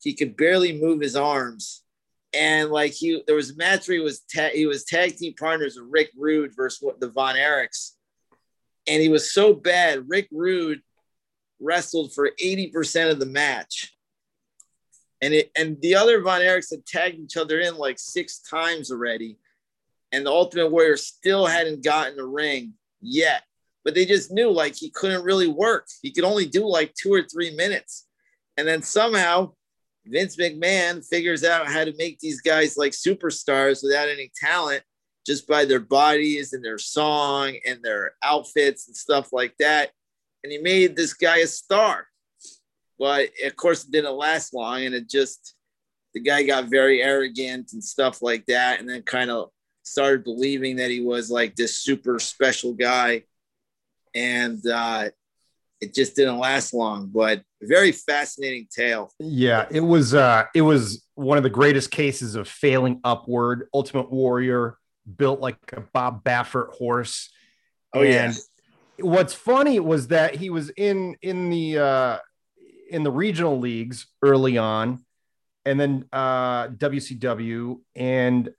he could barely move his arms. And like he, there was a match where he was ta- he was tag team partners with Rick Rude versus what the Von Erichs, and he was so bad. Rick Rude wrestled for eighty percent of the match, and it and the other Von Erichs had tagged each other in like six times already, and the Ultimate Warrior still hadn't gotten the ring yet. But they just knew like he couldn't really work. He could only do like two or three minutes, and then somehow Vince McMahon figures out how to make these guys like superstars without any talent just by their bodies and their song and their outfits and stuff like that. And he made this guy a star. But of course, it didn't last long. And it just, the guy got very arrogant and stuff like that. And then kind of started believing that he was like this super special guy. And uh, it just didn't last long. But very fascinating tale. Yeah, it was uh it was one of the greatest cases of failing upward. Ultimate Warrior built like a Bob Baffert horse. Oh, yeah. What's funny was that he was in in the uh in the regional leagues early on and then uh WCW and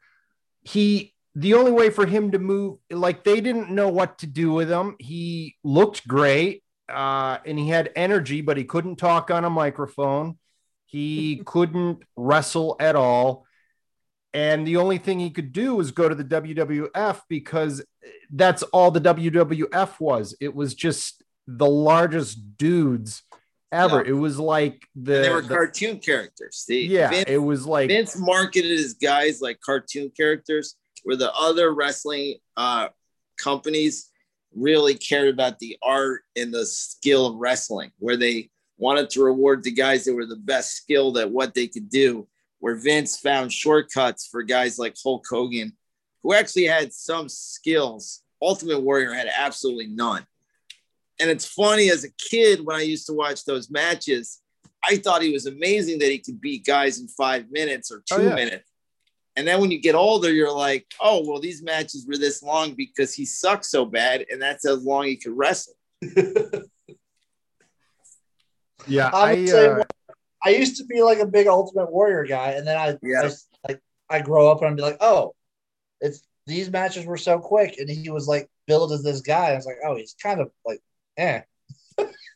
he the only way for him to move like they didn't know what to do with him. He looked great uh, and he had energy, but he couldn't talk on a microphone. He couldn't wrestle at all. And the only thing he could do was go to the WWF because that's all the WWF was. It was just the largest dudes ever. It was like the, And they were the- cartoon characters. See, yeah, Vince, it was like Vince marketed his guys like cartoon characters, where the other wrestling uh, companies really cared about the art and the skill of wrestling, where they wanted to reward the guys that were the best skilled at what they could do. Where Vince found shortcuts for guys like Hulk Hogan, who actually had some skills. Ultimate Warrior had absolutely none. And it's funny as a kid when I used to watch those matches, I thought he was amazing that he could beat guys in five minutes or two Oh, yeah. minutes. And then when you get older, you're like, oh, well, these matches were this long because he sucks so bad, and that's how long he could wrestle. yeah. I'm I the uh, way. I used to be like a big Ultimate Warrior guy, and then I, Yeah. I like I grow up and I'd be like, oh, it's these matches were so quick, and he was like billed as this guy. I was like, oh, he's kind of like, eh.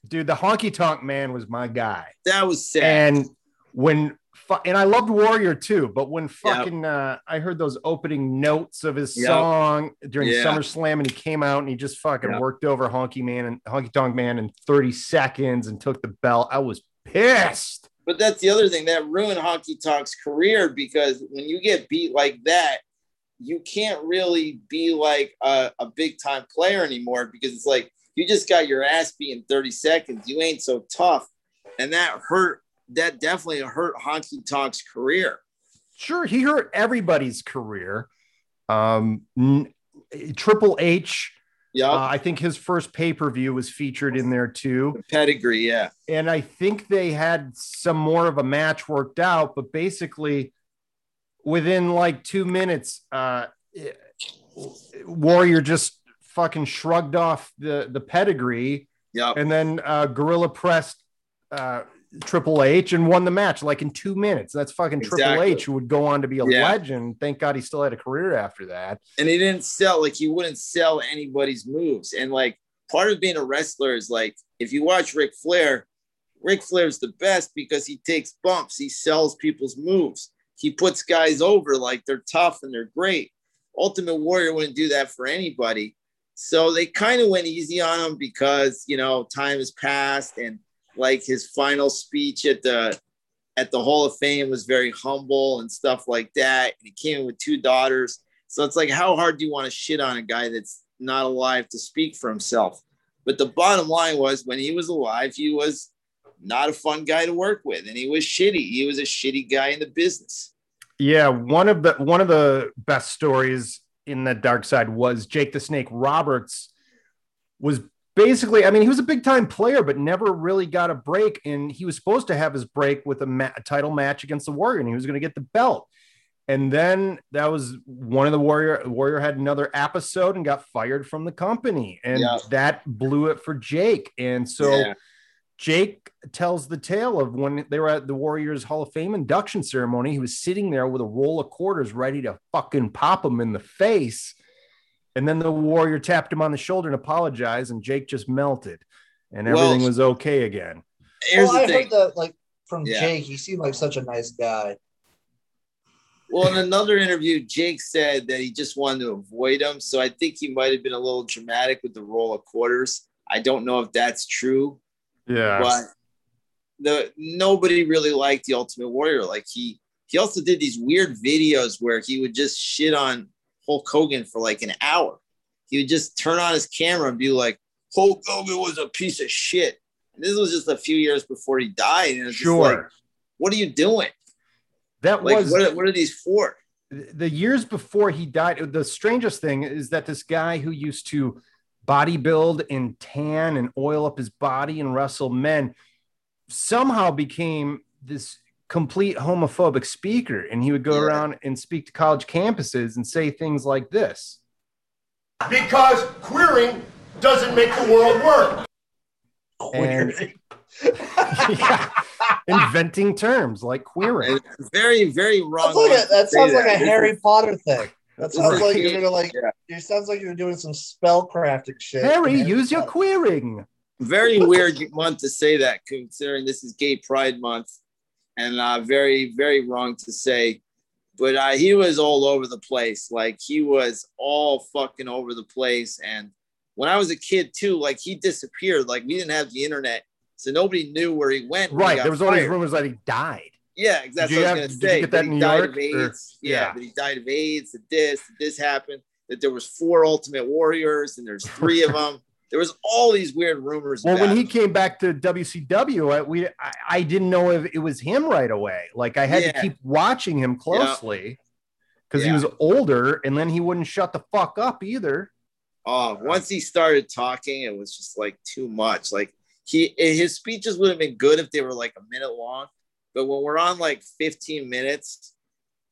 dude, the honky tonk man was my guy. That was sad. And when and I loved Warrior too, but when Yep. fucking uh, I heard those opening notes of his Yep. song during Yeah. SummerSlam, and he came out and he just fucking Yep. worked over Honky Man and Honky Tonk Man in 30 seconds and took the belt. I was pissed. But that's the other thing that ruined Honky Tonk's career because when you get beat like that, you can't really be like a, a big time player anymore because it's like you just got your ass beat in 30 seconds. You ain't so tough. And that hurt, that definitely hurt Honky Tonk's career. Sure, he hurt everybody's career. Um, Triple H, Yeah. uh, I think his first pay per view was featured in there too. pedigree. Yeah. and I think they had some more of a match worked out, but basically within like two minutes, uh, Warrior just fucking shrugged off the the pedigree, Yep. and then uh, Gorilla pressed uh, Triple H and won the match like in two minutes. That's fucking Triple H, who would go on to be a Yeah. legend. Thank God he still had a career after that. and he didn't sell like he wouldn't sell anybody's moves. And like part of being a wrestler is like if you watch Ric Flair, Ric Flair's the best because he takes bumps, he sells people's moves, he puts guys over like they're tough and they're great. Ultimate Warrior wouldn't do that for anybody. So they kind of went easy on him because you know time has passed and like his final speech at the at the Hall of Fame was very humble and stuff like that. And he came in with two daughters. So it's like, how hard do you want to shit on a guy that's not alive to speak for himself? But the bottom line was when he was alive, he was not a fun guy to work with, and he was shitty. He was a shitty guy in the business. Yeah, one of the one of the best stories in the dark side was Jake the Snake Roberts was basically, I mean, he was a big time player, but never really got a break. And he was supposed to have his break with a, ma- a title match against the Warrior, and he was going to get the belt. And then that was one of the Warrior. Warrior had another episode and got fired from the company, and Yeah. that blew it for Jake. And so. Yeah. Jake tells the tale of when they were at the Warriors Hall of Fame induction ceremony. He was sitting there with a roll of quarters ready to fucking pop him in the face. And then the Warrior tapped him on the shoulder and apologized, and Jake just melted and Well- everything was okay again. Here's well, the I thing. heard that like from Yeah. Jake. He seemed like such a nice guy. Well, in another interview, Jake said that he just wanted to avoid him. So I think he might have been a little dramatic with the roll of quarters. I don't know if that's true, Yeah. but the nobody really liked the Ultimate Warrior. Like he he also did these weird videos where he would just shit on Hulk Hogan for like an hour. He would just turn on his camera and be like, Hulk Hogan was a piece of shit. And this was just a few years before he died. And it's just like, sure. what are you doing? that Like, was what, are- what are these for? the years before he died, the strangest thing is that this guy who used to bodybuild and tan and oil up his body and wrestle men somehow became this complete homophobic speaker. And he would go Yeah. around and speak to college campuses and say things like this. Because queering doesn't make the world work. And- Yeah. Inventing terms like queering. And very, very wrong. That's like a, that sounds like a Harry Potter thing. That sounds like you're gonna like. yeah. It sounds like you're doing some spellcrafting shit. Harry, use your queering. very weird month to say that, considering this is Gay Pride Month, and uh, very, very wrong to say. But uh, he was all over the place. Like he was all fucking over the place. And when I was a kid too, like he disappeared. Like we didn't have the internet, so nobody knew where he went. when he Right. There was all these rumors that he died. Yeah, exactly. Did you what I was gonna say. get that he in New died York, of or- AIDS. Yeah, yeah. that he died of AIDS. That this, that this happened. That there was four Ultimate Warriors, and there's three of them. There was all these weird rumors. Well, when he him. came back to WCW, I, we I, I didn't know if it was him right away. Like I had to keep watching him closely because he Yeah. was older, and then he wouldn't shut the fuck up either. Oh, once he started talking, it was just like too much. Like he, his speeches would have been good if they were like a minute long, but when we're on like 15 minutes,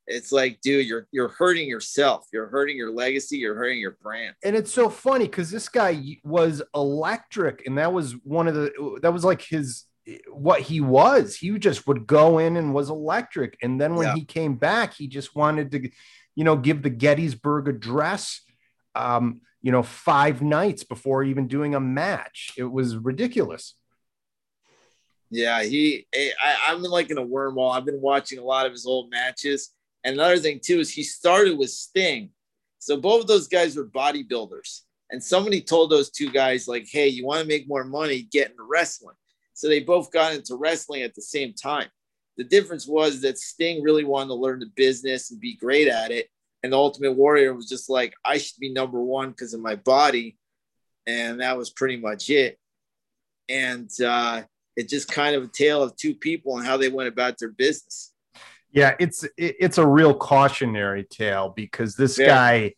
it's like, dude, you're you're hurting yourself. You're hurting your legacy. You're hurting your brand. And it's so funny because this guy was electric, and that was one of the that was like his what he was. He just would go in and was electric, and then when Yeah. he came back, he just wanted to, you know, give the Gettysburg Address. Um, you know, five nights before even doing a match. It was ridiculous. Yeah, he. I, I'm like in a wormhole. I've been watching a lot of his old matches, and another thing too is he started with Sting, so both of those guys were bodybuilders, and somebody told those two guys like, "Hey, you want to make more money? Get into wrestling." So they both got into wrestling at the same time. The difference was that Sting really wanted to learn the business and be great at it, and the Ultimate Warrior was just like, "I should be number one because of my body," and that was pretty much it. And uh, it's just kind of a tale of two people and how they went about their business. Yeah, it's it's a real cautionary tale because this Yeah. guy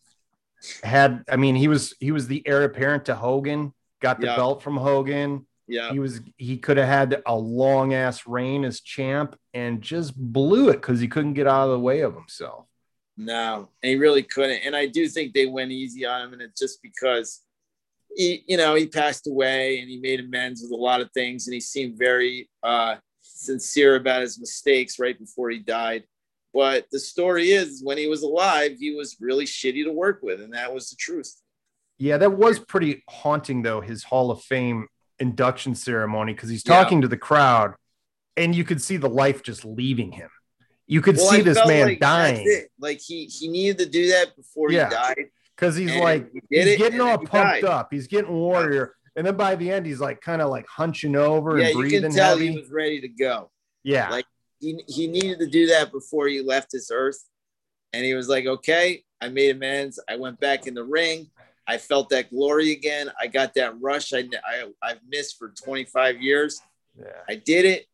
had. I mean, he was he was the heir apparent to Hogan. Got the Yeah. belt from Hogan. Yeah. he was he could have had a long ass reign as champ and just blew it because he couldn't get out of the way of himself. No, and he really couldn't. And I do think they went easy on him, and it's just because he, you know, he passed away and he made amends with a lot of things, and he seemed very uh, sincere about his mistakes right before he died. But the story is, when he was alive, he was really shitty to work with, and that was the truth. Yeah, that was pretty haunting though. His Hall of Fame induction ceremony because he's Yeah. talking to the crowd, and you could see the life just leaving him. You could Well, see I this man like dying. Like he he needed to do that before Yeah. he died. Because he's and like he's it, getting all pumped died. up. He's getting warrior, and then by the end, he's like kind of like hunching over Yeah, and you breathing can tell heavy. he was ready to go. yeah, like- he, he needed to do that before he left this earth. And he was like, okay, I made amends. I went back in the ring. I felt that glory again. I got that rush I, I, I've missed for 25 years. yeah. I did it.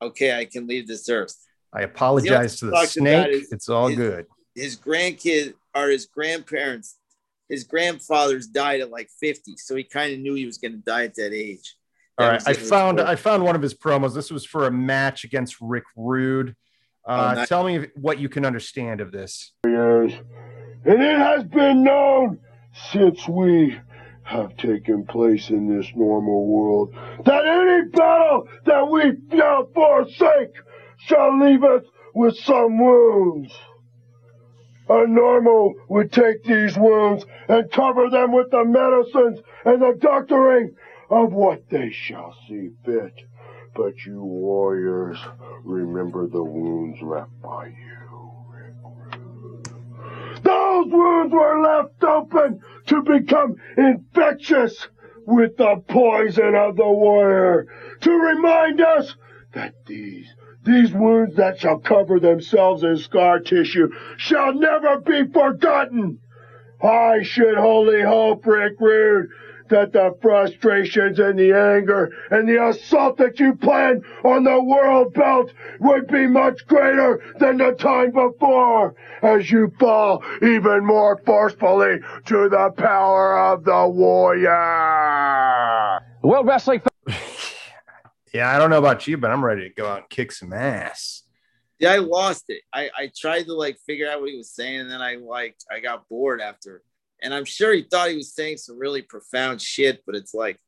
Okay, I can leave this earth. I apologize to the snake. it's all good. His grandkid or his grandparents, his grandfathers died at like 50. So he kind of knew he was going to die at that age. All That right, was I it. It was found. I found one of his promos. This was for a match against Rick Rude. Uh, Oh, nice. Tell me what you can understand of this. years. And it has been known since we have taken place in this normal world that any battle that we shall forsake shall leave us with some wounds. A normal would take these wounds and cover them with the medicines and the doctoring of what they shall see fit. But you warriors, remember the wounds left by you. Those wounds were left open to become infectious with the poison of the warrior to remind us that these these wounds that shall cover themselves in scar tissue shall never be forgotten. I should wholly hope, Rick Rude, that the frustrations and the anger and the assault that you planned on the world belt would be much greater than the time before as you fall even more forcefully to the power of the warrior. World Wrestling Yeah, I don't know about you, but I'm ready to go out and kick some ass. Yeah, I lost it. I, I tried to like figure out what he was saying, and then I like I got bored after. And I'm sure he thought he was saying some really profound shit, but it's like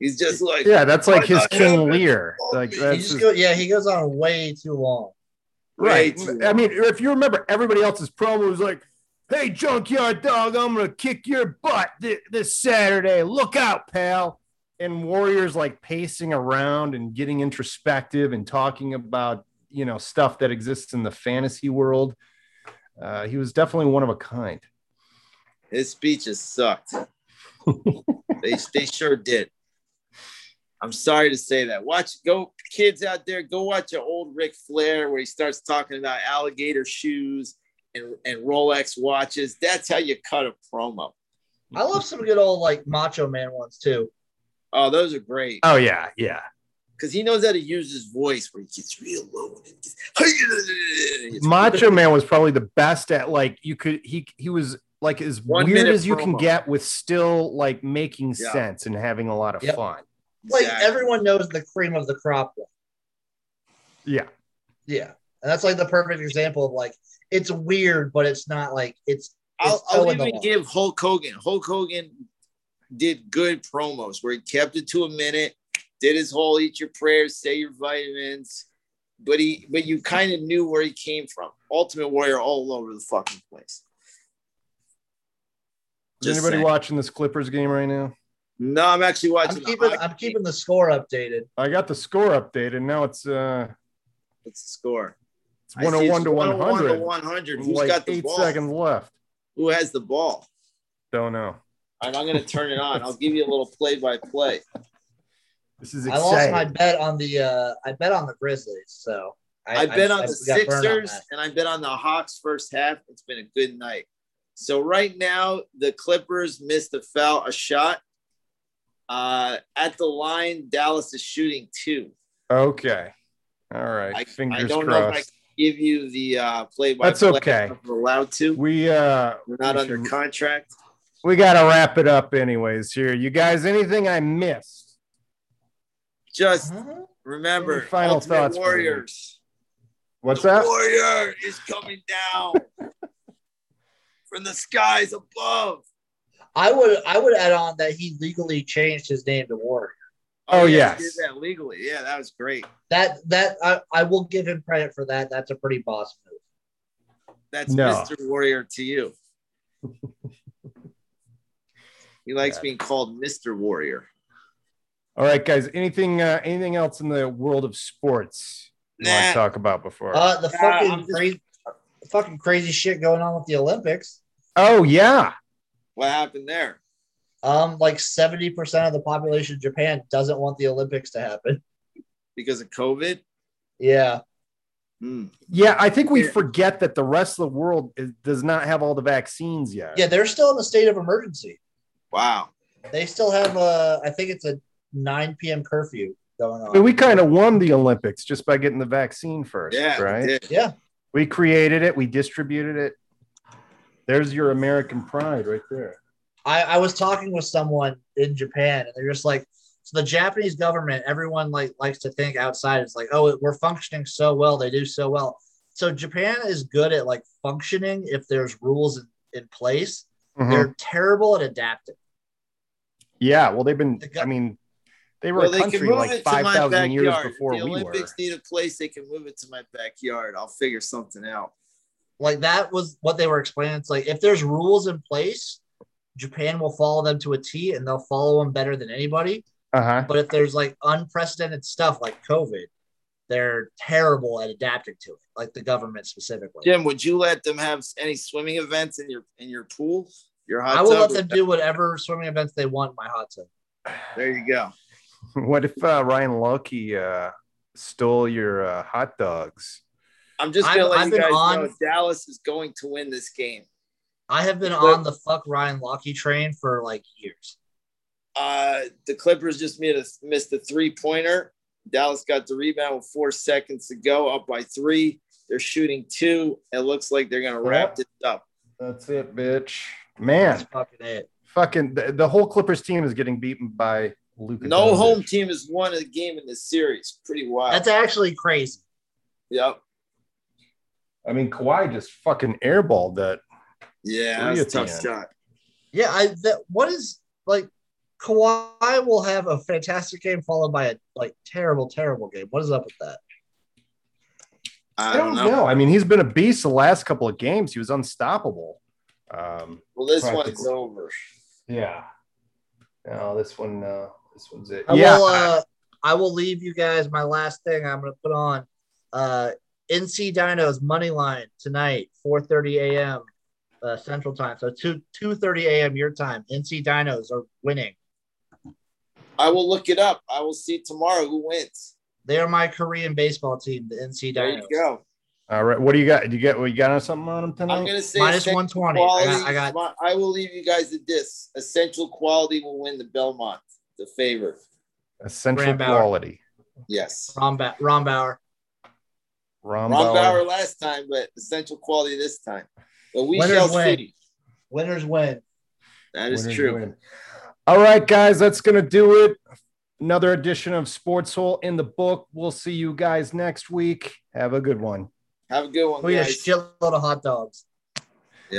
he's just like Yeah, that's like his King? Lear. Like He He just yeah, he goes on way too long. right. too I mean, if you remember, everybody else's promo was like, "Hey, junkyard dog, I'm gonna kick your butt thi- this Saturday. Look out, pal." And Warriors like pacing around and getting introspective and talking about you know stuff that exists in the fantasy world. Uh, he was definitely one of a kind. his speeches sucked. they they sure did. I'm sorry to say that. Watch, go kids out there, go watch an old Ric Flair where he starts talking about alligator shoes and, and Rolex watches. That's how you cut a promo. I love some good old like Macho Man ones too. Oh, those are great Oh yeah, yeah. because he knows how to use his voice where he gets real low. And gets, Macho Man was probably the best at like you could he he was like as One weird as you can get with still like making Yeah. sense and having a lot of Yep. fun. Like Exactly. everyone knows the cream of the crop one. Yeah. Yeah. And that's like the perfect example of like it's weird, but it's not like it's I'll, I'll even give Hulk Hogan. Hulk Hogan did good promos where he kept it to a minute, did his whole eat your prayers, say your vitamins, but he but you kind of knew where he came from. Ultimate Warrior all over the fucking place. Is Just anybody saying. watching this Clippers game right now? No, I'm actually watching. I'm keeping hockey I'm keeping the score updated. I got the score updated. Now it's uh What's the score? it's 101 it's to 101 100. to 100. with Who's like got the eight ball? seconds left. Who has the ball? Don't know. All right, I'm going to turn it on. I'll give you a little play-by-play. This is I lost my bet on the uh I bet on the Grizzlies, so I, bet on I the got burned on Sixers and I bet on the Hawks first half. It's been a good night. So right now the Clippers missed a foul, a shot. Uh, at the line, Dallas is shooting two. Okay. All right. I, I Fingers don't know if I crossed. can give you the uh, play-by-play. That's okay. We're allowed to. We uh We're not we under should- contract. We gotta wrap it up anyways here. You guys, anything I missed? Just Mhm. remember, Any final Ultimate thoughts? Warriors. What's the that? Warrior is coming down from the skies above. I would I would add on that he legally changed his name to Warrior. Oh, yeah, yes. he did that legally. Yeah, that was great. That that I, I will give him credit for that. That's a pretty boss move. That's No. Mr. Warrior to you. he likes Yeah. being called Mr. Warrior. All right, guys. Anything uh anything else in the world of sports you want to talk about before? Uh, the Yeah, fucking I'm just- crazy, fucking crazy shit going on with the Olympics. oh yeah. What happened there? Um, like seventy percent of the population of Japan doesn't want the Olympics to happen. Because of COVID? Yeah, Hmm. Yeah, I think we forget that the rest of the world is, does not have all the vaccines yet. yeah, they're still in a state of emergency. Wow. They still have a, I think it's a nine p.m. curfew going I on. mean, we kind of won the Olympics just by getting the vaccine first, Yeah, we right? yeah, We created it, we distributed it. There's your American pride right there. I, I was talking with someone in Japan, and they're just like, so the Japanese government, everyone like likes to think outside. It's like, oh, we're functioning so well, they do so well. So Japan is good at like functioning if there's rules in, in place. Mhm. They're terrible at adapting. Yeah, well, they've been. I mean, they were Well, a they can country move like it to five my thousand years backyard. before if the we Olympics were. need a place, they can move it to my backyard. I'll figure something out. Like that was what they were explaining. It's like if there's rules in place, Japan will follow them to a T, and they'll follow them better than anybody. Uh huh. But if there's like unprecedented stuff like COVID, they're terrible at adapting to it, like the government specifically. Jim, would you let them have any swimming events in your in your pool? Your hot I will tub? let them do whatever swimming events they want in my hot tub. There you go. What if uh, Ryan Lochte uh, stole your uh, hot dogs? I'm just I've- gonna let I've you been guys on- know Dallas is going to win this game. I have been But- on the fuck Ryan Lochte train for like years. Uh, the Clippers just made a, missed a three pointer. Dallas got the rebound with four seconds to go, up by three. They're shooting two. It looks like they're gonna wrap this up. That's it, bitch. That's Man, fucking it. fucking the, the whole Clippers team is getting beaten by Luka. No Doncic. home team has won a game in this series. Pretty wild. That's actually crazy. yep. I mean, Kawhi just fucking airballed that. Yeah, that's a tough end. shot. Yeah, I that what is like Kawhi will have a fantastic game followed by a like terrible, terrible game. What is up with that? I don't know. I mean, he's been a beast the last couple of games. He was unstoppable. Um, Well, this one's over. yeah. No, this one. Uh, this one's it. I yeah. will uh I will leave you guys my last thing I'm gonna put on uh NC Dinos money line tonight, 4:30 a.m. Uh, Central Time. So 2 2:30 a.m. your time. NC Dinos are winning. I will look it up. I will see tomorrow who wins. They are my Korean baseball team, the NC Dinos. There Dinos. you go. All right. What do you got? Do you get? What you got on something on them tonight? I'm gonna say Minus essential 120. I got- I got- I will leave you guys at this. Essential quality will win the Belmont, the favorite. Essential Rombauer. quality. Yes. Ron, ba- Rombauer. Ron, Rombauer. Bauer last time, but essential quality this time. But we Winners shall win. see. Winners win. That is Winners true. win. All right, guys, that's going to do it. Another edition of Sports Hole in the book. We'll see you guys next week. Have a good one. Have a good one, oh, We a guys. shitload of hot dogs.